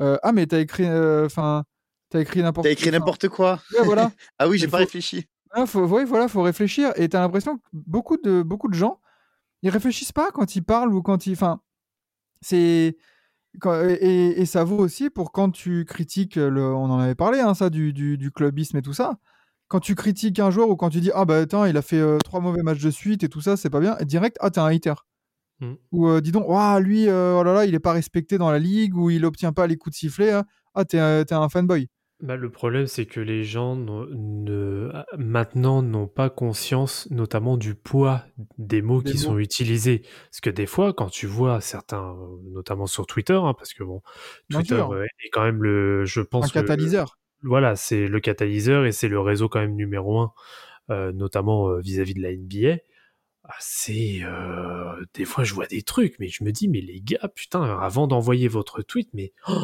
euh, ah mais t'as écrit, enfin t'as écrit n'importe T'as écrit enfin, n'importe quoi. ouais, voilà. Ah oui, j'ai pas faut- réfléchi. Ah, faut, ouais, voilà, faut réfléchir. Et t'as l'impression que beaucoup de, beaucoup de gens, ils réfléchissent pas quand ils parlent ou quand ils. Enfin, c'est. quand- Et, et ça vaut aussi pour quand tu critiques, le, on en avait parlé, hein, ça, du, du, du clubisme et tout ça. Quand tu critiques un joueur ou quand tu dis Ah bah attends, il a fait euh, trois mauvais matchs de suite et tout ça, c'est pas bien, et direct, ah t'es un hater. Mm. Ou euh, dis donc, Ouah, lui, euh, oh là là, il est pas respecté dans la ligue ou il obtient pas les coups de sifflet, hein. ah t'es un fanboy. Bah, le problème, c'est que les gens n'ont- ne, maintenant n'ont pas conscience, notamment du poids des mots Des qui mots. sont utilisés. Parce que des fois, quand tu vois certains, euh, notamment sur Twitter, hein, parce que bon, Bien Twitter sûr. euh, est quand même le, je pense, le- catalyseur. voilà, c'est le catalyseur et c'est le réseau quand même numéro un, euh, notamment euh, vis-à-vis de la NBA. Ah, c'est euh, des fois je vois des trucs, mais je me dis mais les gars, putain, avant d'envoyer votre tweet, mais oh,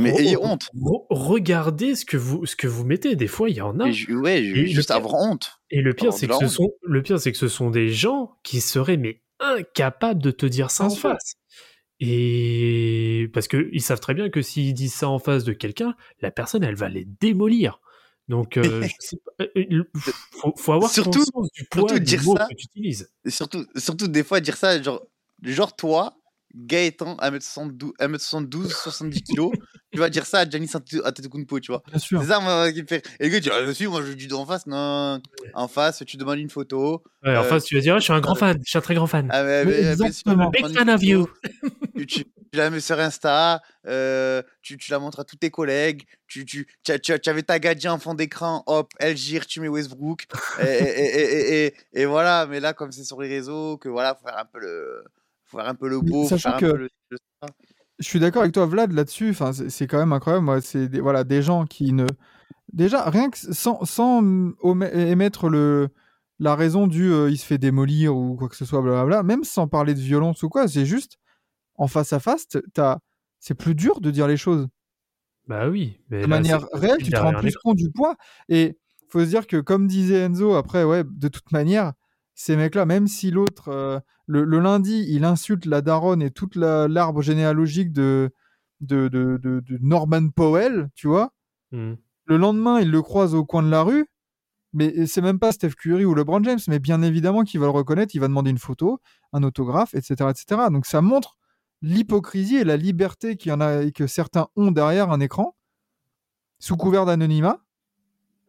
Mais re- ayez honte. re- regardez ce que vous ce que vous mettez. Des fois, il y en a. Et ouais, Et juste le- avoir honte. Et le pire, c'est que ce sont le pire, c'est que ce sont des gens qui seraient mais incapables de te dire ça en sûr. face. Et parce que ils savent très bien que s'ils disent ça en face de quelqu'un, la personne, elle va les démolir. Donc, euh, pas, euh, euh, faut, faut avoir Surtout- conscience du poids surtout dire ça. que tu utilises. Et surtout, surtout des fois dire ça, genre, genre toi, Gaëtan, 1m72, 1m72 70 kg, tu vas dire ça à Giannis Antetokounmpo, tu vois. Bien sûr. C'est ça, moi, qui me fait. Et le gars dit, ah, si, moi, je dis en face, non. En face, tu demandes une photo. Ouais, en Euh, face, tu vas dire, Ah, je suis un grand euh, fan, je suis un très grand fan. Ah, mais, Mais exactement. tu Big fan of you. Tu, la mets sur Insta, euh, tu, tu la montres à tous tes collègues, tu, tu, tu, tu avais ta gadget en fond d'écran, hop, elle gire, tu mets Westbrook, et, et, et, et, et- et voilà, mais là, comme c'est sur les réseaux, que voilà, faut faire un peu le, faut faire un peu le beau, faut sachant faire un que- peu le, le- Je suis d'accord avec toi, Vlad, là-dessus. Enfin, c'est quand même incroyable. Moi, c'est des, voilà, des gens qui ne. Déjà, rien que sans, sans émettre le, la raison du euh, il se fait démolir ou quoi que ce soit, blablabla, même sans parler de violence ou quoi, c'est juste en face à face, t'as- c'est plus dur de dire les choses. Bah oui. Mais de là, manière réelle, tu te rends plus compte du poids. Et faut se dire que, comme disait Enzo, après, ouais, de toute manière, ces mecs-là, même si l'autre, euh, le, le lundi, il insulte la daronne et toute la- l'arbre généalogique de, de, de, de- de Norman Powell, tu vois, Hmm. le lendemain, il le croise au coin de la rue. Mais c'est même pas Steph Curry ou LeBron James, mais bien évidemment qu'il va le reconnaître, il va demander une photo, un autographe, etc., etc. Donc ça montre l'hypocrisie et la liberté qu'il y en a et que certains ont derrière un écran, sous couvert d'anonymat,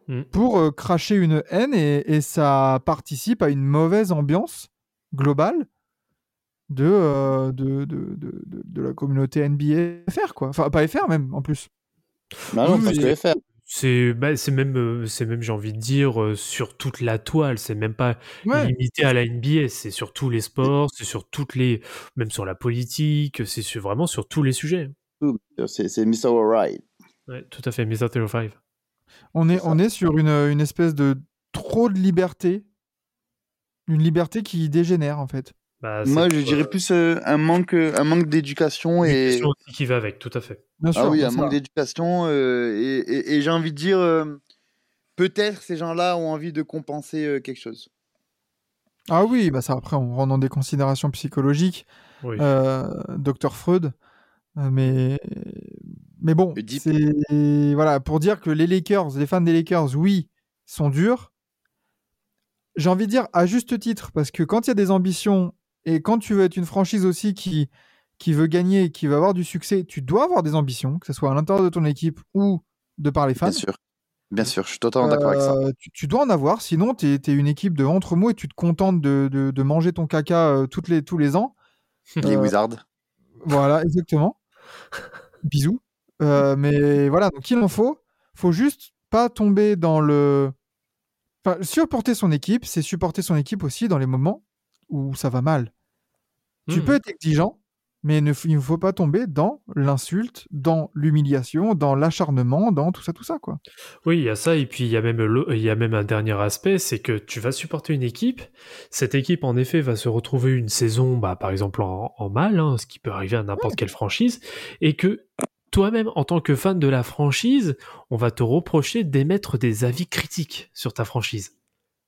Mm. pour euh, cracher une haine et, et ça participe à une mauvaise ambiance globale de, euh, de, de, de, de- de la communauté NBA FR, quoi. Enfin, pas FR même, en plus. Bah non, oui, que c'est- faire. C'est bah, c'est même, euh, c'est même j'ai envie de dire, euh, sur toute la toile. C'est même pas Ouais. limité à la NBA. C'est sur tous les sports, c'est sur toutes les, même sur la politique, c'est sur- vraiment sur tous les sujets. C'est c'est Mr. Alright. Ouais, tout à fait. Mr. 05. On est, on est sur une, une espèce de trop de liberté. Une liberté qui dégénère, en fait. Bah, Moi, je euh, dirais plus euh, un manque, un manque d'éducation et. aussi qui va avec, tout à fait. Bien sûr. Ah oui, un manque d'éducation. euh, et et- et j'ai envie de dire, euh, peut-être ces gens-là ont envie de compenser euh, quelque chose. Ah oui, bah ça après on rentre dans des considérations psychologiques, Oui. euh, docteur Freud, euh, mais mais bon, c'est voilà pour dire que les Lakers, les fans des Lakers, oui, sont durs. J'ai envie de dire à juste titre parce que quand il y a des ambitions et quand tu veux être une franchise aussi qui qui veut gagner, qui veut avoir du succès, tu dois avoir des ambitions, que ce soit à l'intérieur de ton équipe ou de par les fans. Bien sûr. Bien sûr, je suis totalement d'accord avec ça. Euh, tu, tu dois en avoir, sinon tu es, une équipe de ventre mou et tu te contentes de, de- de manger ton caca euh, toutes les, tous les ans. Les euh, Wizards. Voilà, exactement. Bisous. Euh, mais voilà, donc il en faut. faut juste pas tomber dans le. Enfin, supporter son équipe, c'est supporter son équipe aussi dans les moments où ça va mal. Tu Hmm. peux être exigeant, mais ne il ne faut pas tomber dans l'insulte, dans l'humiliation, dans l'acharnement, dans tout ça, tout ça, quoi. Oui, il y a ça, et puis il y a même, il y a même un dernier aspect, c'est que tu vas supporter une équipe. Cette équipe, en effet, va se retrouver une saison, bah, par exemple, en, en mal, hein, ce qui peut arriver à n'importe quelle franchise, et que toi-même, en tant que fan de la franchise, on va te reprocher d'émettre des avis critiques sur ta franchise.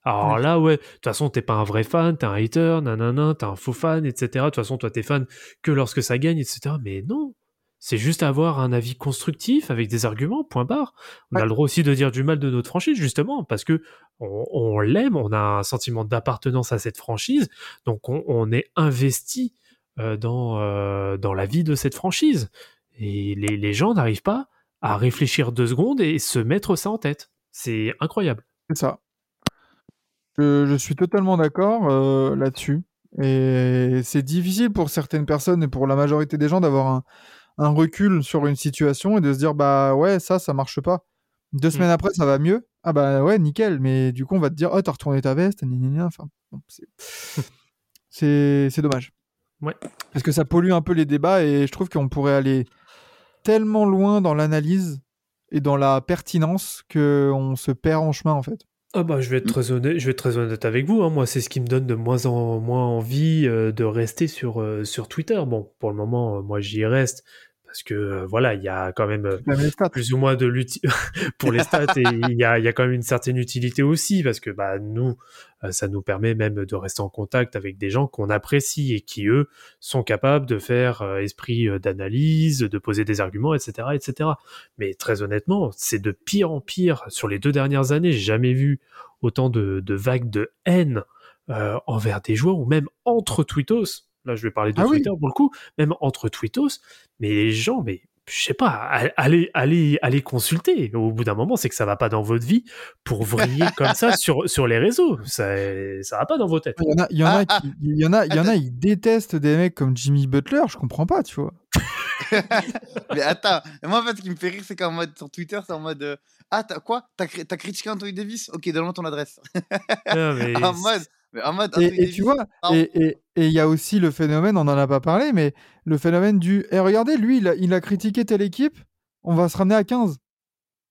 Alors là, ouais, de toute façon, t'es pas un vrai fan, t'es un hater, nanana, t'es un faux fan, etc. De toute façon, toi, t'es fan que lorsque ça gagne, etc. Mais non, C'est juste avoir un avis constructif avec des arguments, point barre. On a le droit aussi de dire du mal de notre franchise, justement, parce que on, on l'aime, on a un sentiment d'appartenance à cette franchise, donc on, on est investi euh, dans, euh, dans la vie de cette franchise. Et les, les gens n'arrivent pas à réfléchir deux secondes et se mettre ça en tête. C'est incroyable. C'est ça. Je, je suis totalement d'accord euh, là-dessus. Et c'est difficile pour certaines personnes et pour la majorité des gens d'avoir un, un recul sur une situation et de se dire bah ouais ça ça marche pas. Deux semaines après ça va mieux. Ah bah ouais nickel. Mais du coup on va te dire oh t'as retourné ta veste. Enfin bon, c'est dommage. Ouais. Parce que ça pollue un peu les débats et je trouve qu'on pourrait aller tellement loin dans l'analyse et dans la pertinence que on se perd en chemin en fait. Ah bah je vais être très honnête, je vais être très honnête avec vous. hein. Moi, c'est ce qui me donne de moins en moins envie euh, de rester sur euh, sur Twitter. Bon, pour le moment, euh, moi j'y reste parce que euh, voilà, il y a quand même euh, Même plus ou moins de l'uti pour les stats et il y a, il y a quand même une certaine utilité aussi parce que bah nous euh, ça nous permet même de rester en contact avec des gens qu'on apprécie et qui eux sont capables de faire esprit d'analyse de poser des arguments etc etc mais très honnêtement c'est de pire en pire. Sur les deux dernières années j'ai jamais vu autant de, de vagues de haine euh, envers des joueurs ou même entre tweetos là je vais parler de Ah oui. Twitter pour le coup même entre tweetos mais les gens mais je sais pas, allez, allez, allez consulter. Au bout d'un moment, c'est que ça va pas dans votre vie pour vriller comme ça sur, sur les réseaux. Ça, ça va pas dans vos têtes. Il y en a, il y en a, Ah, qui, il y en a, il y en a, ils détestent des mecs comme Jimmy Butler. Je comprends pas, tu vois. Mais attends, moi en fait ce qui me fait rire c'est qu'en mode sur Twitter c'est en mode euh, ah t'as quoi? T'as critiqué Anthony Davis? Ok donne-moi ton adresse. Non, mais en mode, mais en mode Anthony Et, tu vois, et et- et il y a aussi le phénomène, on en a pas parlé, mais le phénomène du. Et regardez, lui, il a, il a critiqué telle équipe. On va se ramener à 15.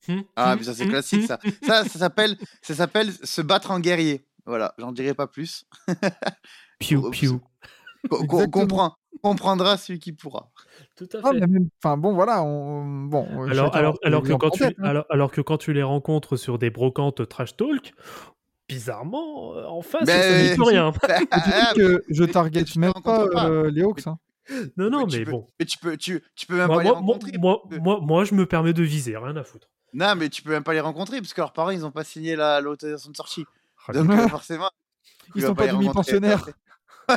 Hum, Ah hum, mais ça c'est hum, classique ça. Ça ça s'appelle ça s'appelle se battre en guerrier. Voilà, j'en dirai pas plus. Piou, piou. Exactement. comprend, comprendra celui qui pourra. Tout à Ah, fait. Enfin bon, voilà. On, bon. Alors, que quand tu, hein. alors, alors que quand tu les rencontres sur des brocantes trash talk, bizarrement, euh, en face, Ben, ça dit plus rien. Et tu dis que je mais- target mais même pas, pas. euh, les Hawks. hein. Non, non, Mais tu mais peux- bon. Mais tu peux, tu, tu peux même Moi, pas les moi, moi, rencontrer. moi, que- moi, moi, je me permets de viser, rien à foutre. Non, mais tu peux même pas les rencontrer parce que leurs parents ils ont pas signé la l'autorisation de sortie. Ah, Donc euh, forcément. Ils sont pas les demi-pensionnaires.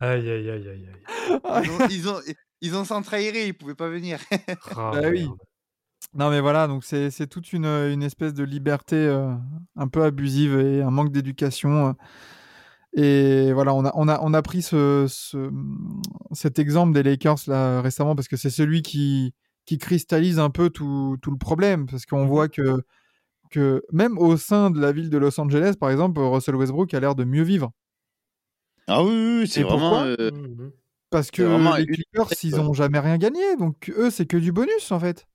Aïe, aïe, aïe, aïe, aïe. Ils ont, ils ont, ils ont s'entrahiré, ils pouvaient pas venir. Ah, Bah oui. merde. Non, mais voilà, donc c'est c'est toute une, une espèce de liberté euh, un peu abusive et un manque d'éducation. euh. Et voilà, on a, on a, on a pris ce, ce- cet exemple des Lakers là, récemment parce que c'est celui qui, qui cristallise un peu tout, tout le problème. Parce qu'on voit que, que même au sein de la ville de Los Angeles, par exemple, Russell Westbrook a l'air de mieux vivre. Ah oui, pourquoi euh, Mhm. Parce que vraiment les une- Clippers, ils ouais. ont jamais rien gagné. Donc eux, c'est que du bonus en fait.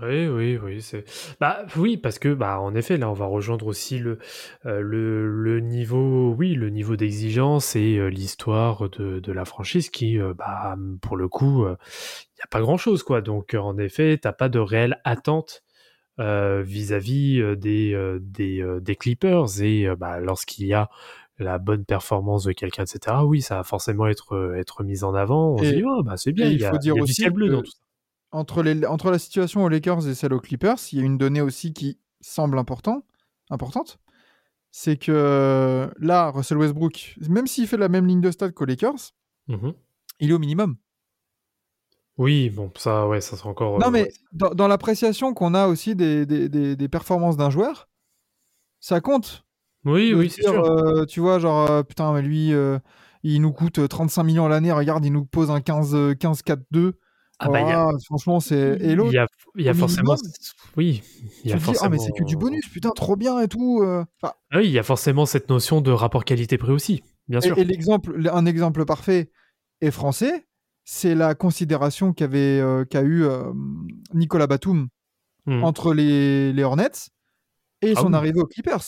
Oui, oui, oui, c'est. Bah oui, parce que bah en effet, là, on va rejoindre aussi le euh, le, le niveau, oui, le niveau d'exigence et euh, l'histoire de, de la franchise qui, euh, bah pour le coup, il n'y a pas grand chose quoi. Donc euh, en effet, t'as pas de réelle attente euh, vis-à-vis euh, des euh, des, euh, des Clippers et euh, bah lorsqu'il y a la bonne performance de quelqu'un, etc. Oui, ça va forcément être euh, être mis en avant. On se dit, oh, bah c'est bien, il il y a, faut dire il y a du aussi ciel bleu que- dans tout ça. Entre, les, entre la situation aux Lakers et celle aux Clippers, il y a une donnée aussi qui semble important, importante. C'est que là, Russell Westbrook, même s'il fait la même ligne de stade qu'aux Lakers, Mhm. il est au minimum. Oui, bon, ça, ouais, ça sera encore. non, euh, mais ouais. dans, dans l'appréciation qu'on a aussi des, des, des- des performances d'un joueur, ça compte. Oui, de oui, c'est sûr. euh, tu vois, genre, euh, putain, mais lui, euh, il nous coûte 35 millions l'année, regarde, il nous pose un 15 euh, 15-4-2. Ah bah, il y a- Voilà, franchement, c'est. Et l'autre, il y a, y forcément. minimum, Oui, il y a dis, forcément. ah, mais c'est que du bonus, putain, trop bien et tout. euh. Enfin, Ah oui, il y a forcément cette notion de rapport qualité-prix aussi, bien sûr. Et, et l'exemple, un exemple parfait et français, c'est la considération qu'avait euh, qu'a eu euh, Nicolas Batum Hmm. entre les, les Hornets et Ah son oui. arrivée aux Clippers.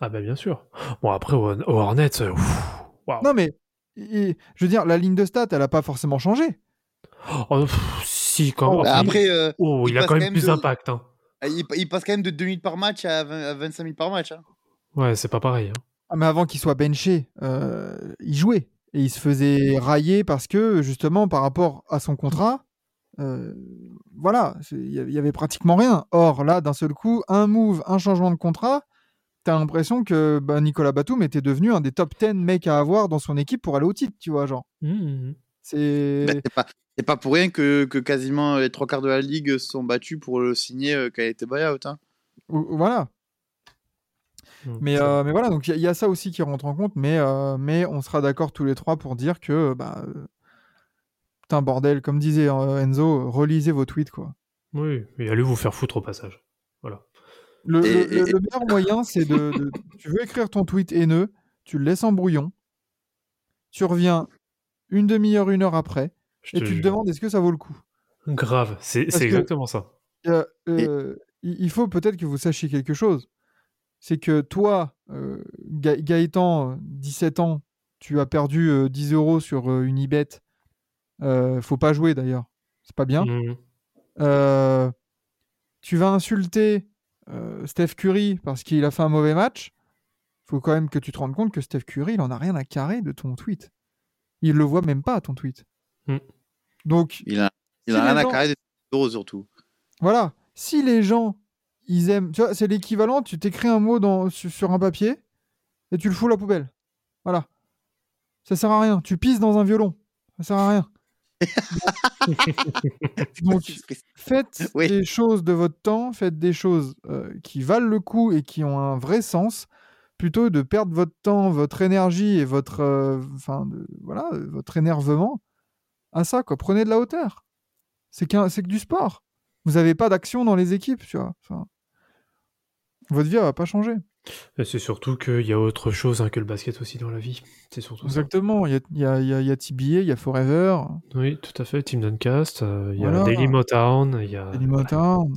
Ah bah bien sûr. Bon après au, au Hornets, euh, ouf. Non mais, je veux dire, la ligne de stats, elle n'a pas forcément changé. Oh, pff, si quand. Oh, Bah, Après, euh, oh, il, il a quand quand même plus de- d'impact. Hein. il, il passe quand même de 2 minutes par match à, 20 à 25 000 par match. hein. Ouais, c'est pas pareil. hein. Ah, mais avant qu'il soit benché, euh, il jouait. Et il se faisait railler parce que, justement, par rapport à son contrat, euh, voilà, il y avait pratiquement rien. Or, là, d'un seul coup, un move, un changement de contrat, t'as l'impression que bah, Nicolas Batum était devenu un des top 10 mecs à avoir dans son équipe pour aller au titre, tu vois, genre. Mhm. C'est... Ben, c'est pas, c'est pas pour rien que, que quasiment les trois quarts de la ligue se sont battus pour le signer euh, quand il était buyout. Hein. Ou- Voilà. Donc, Mais, euh, mais voilà, donc il y, a- il y a ça aussi qui rentre en compte, mais, euh, mais on sera d'accord tous les trois pour dire que, bah, euh, putain, bordel, comme disait euh, Enzo, relisez vos tweets, quoi. Oui, et allez vous faire foutre au passage. Voilà. Le, Et- le- et- le- le meilleur moyen, c'est de, de- Tu veux écrire ton tweet haineux, tu le laisses en brouillon, tu reviens une demi-heure, une heure après, Je et te tu te demandes est-ce que ça vaut le coup? Grave, c'est exactement ça. Euh, euh, il il faut peut-être que vous sachiez quelque chose. C'est que toi, euh, Ga- Gaëtan, euh, 17 ans, tu as perdu euh, 10 euros sur euh, une ibet. Euh, faut pas jouer d'ailleurs. C'est pas bien. Euh, tu vas insulter euh, Steph Curry parce qu'il a fait un mauvais match. faut quand même que tu te rendes compte que Steph Curry, il en a rien à carrer de ton tweet. Il le voit même pas, ton tweet. Mm. Donc, Il a, il Si a rien les à gens- carrer des euros surtout. Voilà, si les gens, ils aiment, tu vois, c'est l'équivalent, tu t'écris un mot dans, sur, sur un papier et tu le fous à la poubelle. Voilà. Ça sert à rien. Tu pisses dans un violon. Ça sert à rien. Donc, faites Oui. des choses de votre temps, faites des choses euh, qui valent le coup et qui ont un vrai sens, plutôt de perdre votre temps, votre énergie et votre, euh, enfin, de- voilà, votre énervement à ça. Quoi. Prenez de la hauteur. C'est c'est que du sport. Vous n'avez pas d'action dans les équipes, tu vois. Enfin, votre vie elle va pas changer. C'est surtout qu'il y a autre chose hein, que le basket aussi dans la vie. C'est surtout. Exactement. Il y a, il y, a, il y, a, TBA, il y a Forever, Oui, tout à fait. Team Duncast, euh, il y a. Daily Motown, il y a. Daily Motown,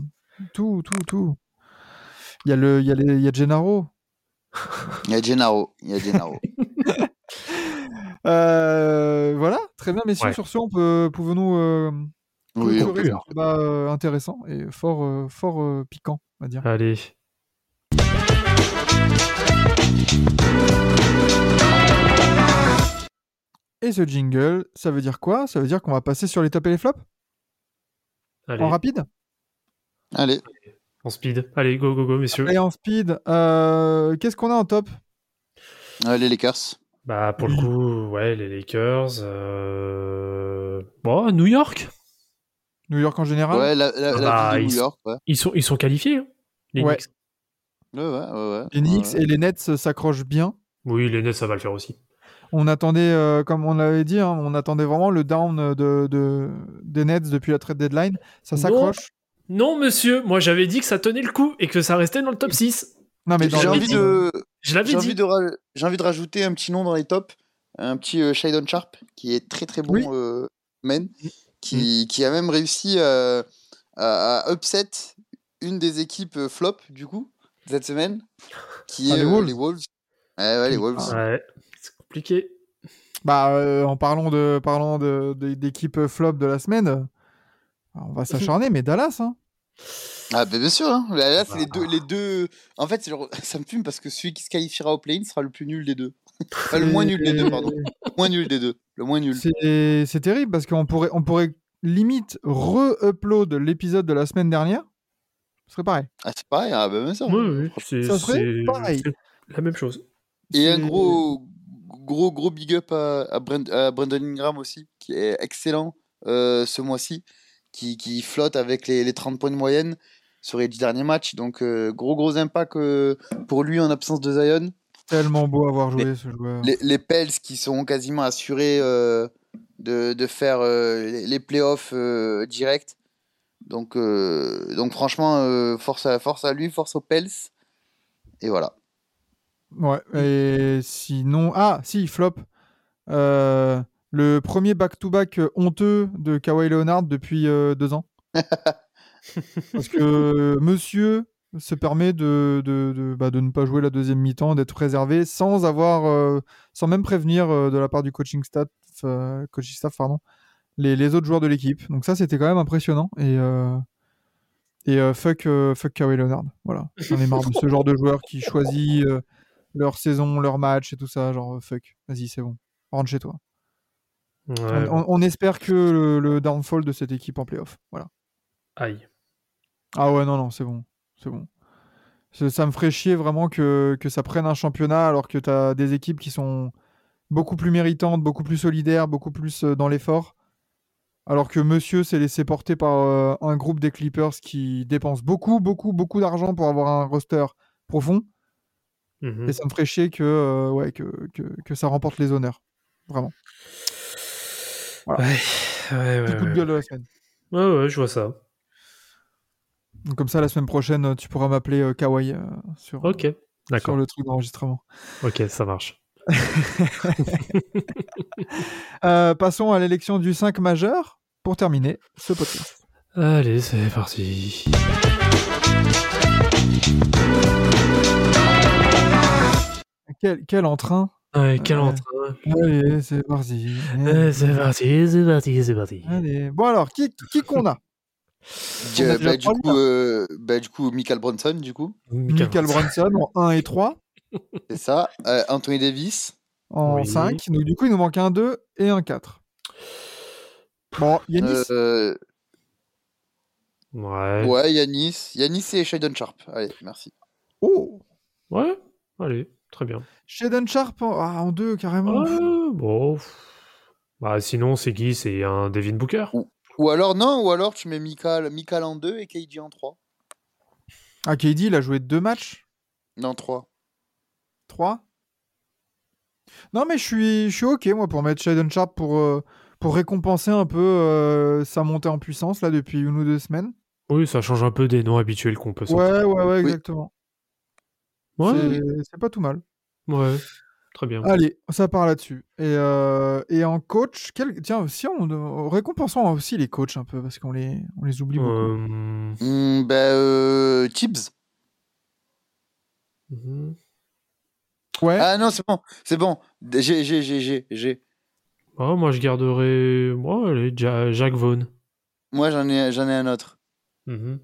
tout, tout, tout. Il y a le, il y a les, il y a Gennaro. Il y a Gennaro. Il y a Gennaro. Euh, voilà, très bien, messieurs. Ouais. Sur ce, on peut, pouvons-nous euh, oui, on clôturer peut. ce débat euh, intéressant et fort, euh, fort euh, piquant, on va dire. Allez. Et ce jingle, ça veut dire quoi? Ça veut dire qu'on va passer sur les tops et les flops? Allez. en rapide Allez. En speed. Allez, go, go, go, messieurs. et en speed. euh, Qu'est-ce qu'on a en top? Euh, les Lakers. Bah, pour le coup, ouais, les Lakers. Euh... Bon, New York. New York en général? Ouais, la, la, la Bah, ville de ils- New York. Ouais, Ils sont, ils sont qualifiés, hein, les Ouais. Knicks. ouais, ouais. ouais, ouais. Les Knicks Ouais. et les Nets s'accrochent bien. Oui, les Nets, ça va le faire aussi. On attendait, euh, comme on l'avait dit, hein, on attendait vraiment le down de, de- des Nets depuis la trade deadline. Ça s'accroche. Non, monsieur, moi j'avais dit que ça tenait le coup et que ça restait dans le top 6. Non, mais J'ai envie de, Je l'avais j'ai dit. envie de, ra- j'ai envie de rajouter un petit nom dans les tops, un petit euh, Shadon Sharp qui est très très bon Oui. euh, man, qui, qui a même réussi euh, à, à upset une des équipes euh, flop du coup cette semaine, qui Ah, est les euh, Wolves. les Wolves. Ouais, ouais, les Wolves. Ouais, c'est compliqué. Bah, euh, en parlant de parlant de, de- d'équipe flop de la semaine, on va s'acharner, mais Dallas, hein. Ah bah bien sûr, hein. là, là, c'est les Bah. deux, les deux. En fait, genre- ça me fume parce que celui qui se qualifiera au play-in sera le plus nul des deux. Enfin, le moins nul des deux, pardon. Le moins nul des deux. Le moins nul. C'est, c'est terrible parce qu'on pourrait, on pourrait limite re-upload l'épisode de la semaine dernière. Ce serait pareil. Ah, c'est pareil, ah bah bien sûr. Oui, oui, c'est Ça serait pareil. c'est la même chose. Et un gros, gros, gros big up à, à, Brand- à Brandon Ingram aussi, qui est excellent euh, ce mois-ci, qui, qui flotte avec les, les 30 points de moyenne sur les 10 derniers matchs. Donc, euh, gros, gros impact euh, pour lui en absence de Zion. Tellement beau à voir jouer ce joueur. Les, les Pels qui sont quasiment assurés euh, de, de faire euh, les, les playoffs euh, directs. Donc, euh, donc franchement, euh, force, à, force à lui, force aux Pels. Et voilà. Ouais. Et sinon, ah, si flop. Euh, le premier back-to-back honteux de Kawhi Leonard depuis euh, deux ans. Parce que monsieur se permet de, de, de, bah, de ne pas jouer la deuxième mi-temps, d'être préservé sans avoir, euh, sans même prévenir euh, de la part du coaching staff, euh, coaching staff pardon, les, les autres joueurs de l'équipe. Donc ça, c'était quand même impressionnant. Et, euh, et euh, fuck, euh, fuck Kawhi Leonard. Voilà. J'en ai marre de ce genre de joueur qui choisit euh, leur saison, leur match et tout ça. Genre, euh, fuck, vas-y, c'est bon. Rentre chez toi. Ouais, On, espère que le, le downfall de cette équipe en playoff. Voilà. Aïe. Ah ouais, non, non, c'est bon. C'est bon. Ça, me ferait chier vraiment que, que ça prenne un championnat alors que tu as des équipes qui sont beaucoup plus méritantes, beaucoup plus solidaires, beaucoup plus euh, dans l'effort. Alors que monsieur s'est laissé porter par euh, un groupe des Clippers qui dépense beaucoup, beaucoup, beaucoup d'argent pour avoir un roster profond. Mhm. Et ça me ferait chier que, euh, ouais, que, que, que ça remporte les honneurs. Vraiment. Voilà. Ouais, ouais, Petit ouais, coup de ouais. gueule de la semaine. Ouais, ouais, je vois ça. Donc comme ça, la semaine prochaine, euh, tu pourras m'appeler euh, Kawaii euh, sur, Ok, sur d'accord. le truc d'enregistrement. Ok, ça marche. Euh, passons à l'élection du 5 majeur pour terminer ce podcast. Allez, c'est parti. Quel, quel entrain Ouais, quel Ouais. entrain. Allez, c'est parti. Ouais, c'est parti, c'est parti, c'est parti. Allez. Bon alors, qui, qui qu'on a? Bah, du, coup, euh, bah, du coup, Michael Bronson, du coup, Michael Brunson en 1 et 3, c'est ça. Euh, Anthony Davis. en Oui. 5. Donc du coup, il nous manque un 2 et un 4. Bon, Yanis, Euh, Ouais. ouais, Yanis. Yanis et Shadon Sharp. Allez, merci. oh Ouais, allez, très bien. Shaden Sharp en 2 carrément. Bon. Bah, sinon, c'est qui? C'est un Devin Booker Ou alors, non, ou alors tu mets Michael, Michael en 2 et KD en 3. Ah, KD, il a joué deux matchs? Non, 3. 3 Non, mais je suis, je suis OK, moi, pour mettre Shaden Sharp pour, euh, pour récompenser un peu euh, sa montée en puissance, là, depuis une ou deux semaines. Oui, ça change un peu des noms habituels qu'on peut sortir. Ouais, ouais, ouais, Oui. exactement. Ouais, C'est- pas tout mal. ouais, très bien. Allez, ça part là-dessus. Et, euh, et en coach, quel... tiens, si on, on- récompensons aussi les coachs un peu, parce qu'on les, on les oublie beaucoup. Euh, Hmm, bah, euh, Tibbs. mhm. Ouais, Ah non, c'est bon. C'est bon. J'ai, j'ai, j'ai, j'ai, j'ai. Ah, moi, je garderai. Moi, Ja- Jacques Vaughn. Moi, j'en ai, j'en ai un autre. Mhm.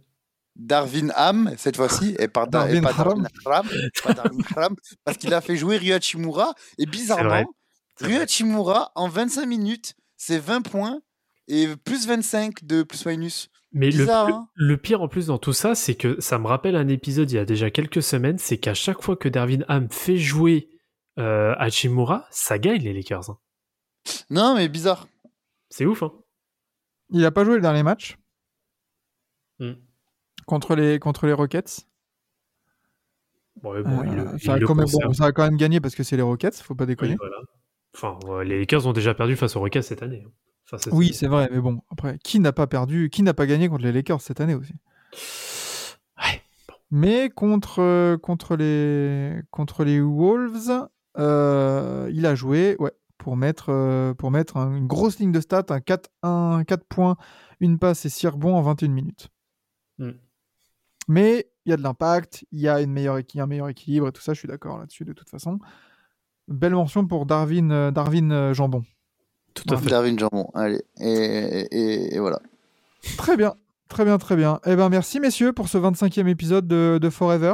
Darwin Ham, cette fois-ci, et, par Da- et Darwin pas Ham. Darwin Ham, pas Darwin Ham, parce qu'il a fait jouer Ryu Hachimura, et bizarrement, Ryu. Hachimura, en 25 minutes, c'est 20 points, et plus 25 de plus-minus. Mais le, Bizarre, le- hein le pire en plus dans tout ça, c'est que ça me rappelle un épisode il y a déjà quelques semaines, c'est qu'à chaque fois que Darwin Ham fait jouer euh, Hachimura, ça gagne les Lakers. hein. Non, mais bizarre. C'est ouf, hein il a pas joué le dernier match? Contre, les, contre les Rockets. Ouais, bon, il, Euh, il ça, a quand même, conserve. bon, ça a quand même gagné parce que c'est les Rockets, faut pas Oui, déconner. voilà. Enfin, les Lakers ont déjà perdu face aux Rockets cette année. hein. Oui, c'est vrai, mais bon, après, qui n'a pas perdu, qui n'a pas gagné contre les Lakers cette année aussi? Ouais. Mais contre, euh, contre, les, contre les Wolves, euh, il a joué ouais, pour mettre, pour mettre un- une grosse ligne de stats, un 4, un 4 points, une passe et 6 rebonds en 21 minutes. Mm. Mais il y a de l'impact, il y a une meilleure équi- un meilleur équilibre et tout ça, je suis d'accord là-dessus de toute façon. Belle mention pour Darwin, euh, Darwin euh, Jambon. Tout à fait. Darwin Jambon, allez. Et, et, et voilà. Très bien, très bien, très bien. Eh ben merci messieurs pour ce 25e épisode de, de Forever.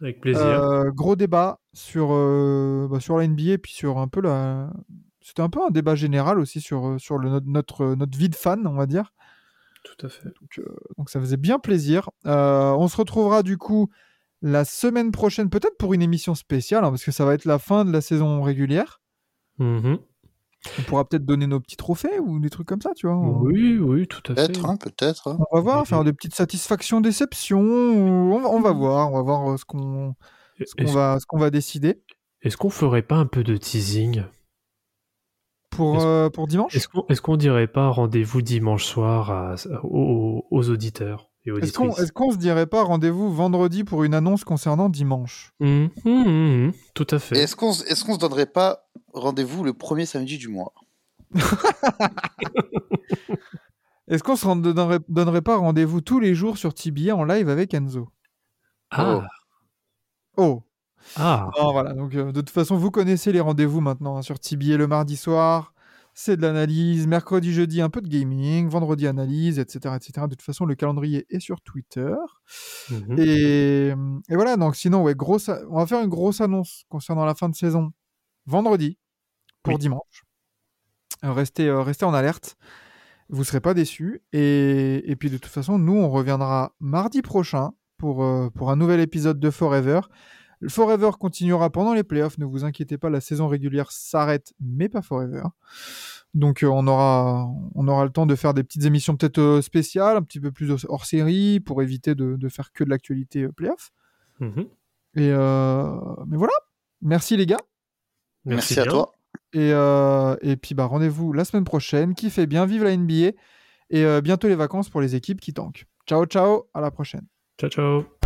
Avec plaisir. Euh, gros débat sur, euh, bah, sur la NBA et puis sur un peu la. C'était un peu un débat général aussi sur, sur le, notre, notre, notre vie de fan, on va dire. Tout à fait. Donc, euh, donc ça faisait bien plaisir. Euh, on se retrouvera du coup la semaine prochaine, peut-être pour une émission spéciale, hein, parce que ça va être la fin de la saison régulière. Mhm. On pourra peut-être donner nos petits trophées ou des trucs comme ça, tu vois. On- Oui, oui, tout à fait. Peut-être, hein, peut-être. hein. On va voir, Mais- faire des petites satisfactions, déceptions. On va, on va voir, on va voir euh, ce qu'on ce qu'on Est-ce va, ce qu'on va décider est-ce qu'on ferait pas un peu de teasing? Pour, Est-ce- euh, pour dimanche. Est-ce qu'on est qu'on dirait pas rendez-vous dimanche soir à- aux, aux auditeurs et Est-ce qu'on est qu'on se dirait pas rendez-vous vendredi pour une annonce concernant dimanche Mhm, mhm, mhm, Tout à fait. est-ce qu'on, est-ce qu'on se donnerait pas rendez-vous le premier samedi du mois? Est-ce qu'on se rend- donnerait, donnerait pas rendez-vous tous les jours sur TBA en live avec Enzo? Ah, Oh ah. Voilà, donc euh, de toute façon, vous connaissez les rendez-vous maintenant hein, sur TBA le mardi soir. c'est de l'analyse. Mercredi, jeudi, un peu de gaming. Vendredi, analyse, etc., etc. De toute façon, le calendrier est sur Twitter. Mhm. Et, et voilà, donc sinon, ouais, grosse, on va faire une grosse annonce concernant la fin de saison vendredi pour Oui. dimanche. Euh, Restez, euh, restez en alerte. Vous ne serez pas déçus. Et, et puis de toute façon, nous, on reviendra mardi prochain pour, euh, pour un nouvel épisode de Forever. Le Forever continuera pendant les playoffs. Ne vous inquiétez pas, la saison régulière s'arrête, mais pas Forever. Donc euh, on, aura, on aura le temps de faire des petites émissions peut-être euh, spéciales, un petit peu plus hors série, pour éviter de, de faire que de l'actualité euh, playoff. Mhm. Et euh, mais voilà. Merci les gars. Merci, à toi. Et, euh, et puis bah, rendez-vous la semaine prochaine. Kiffez bien, vive la NBA. Et euh, bientôt les vacances pour les équipes qui tankent. Ciao, ciao, à la prochaine. Ciao, ciao.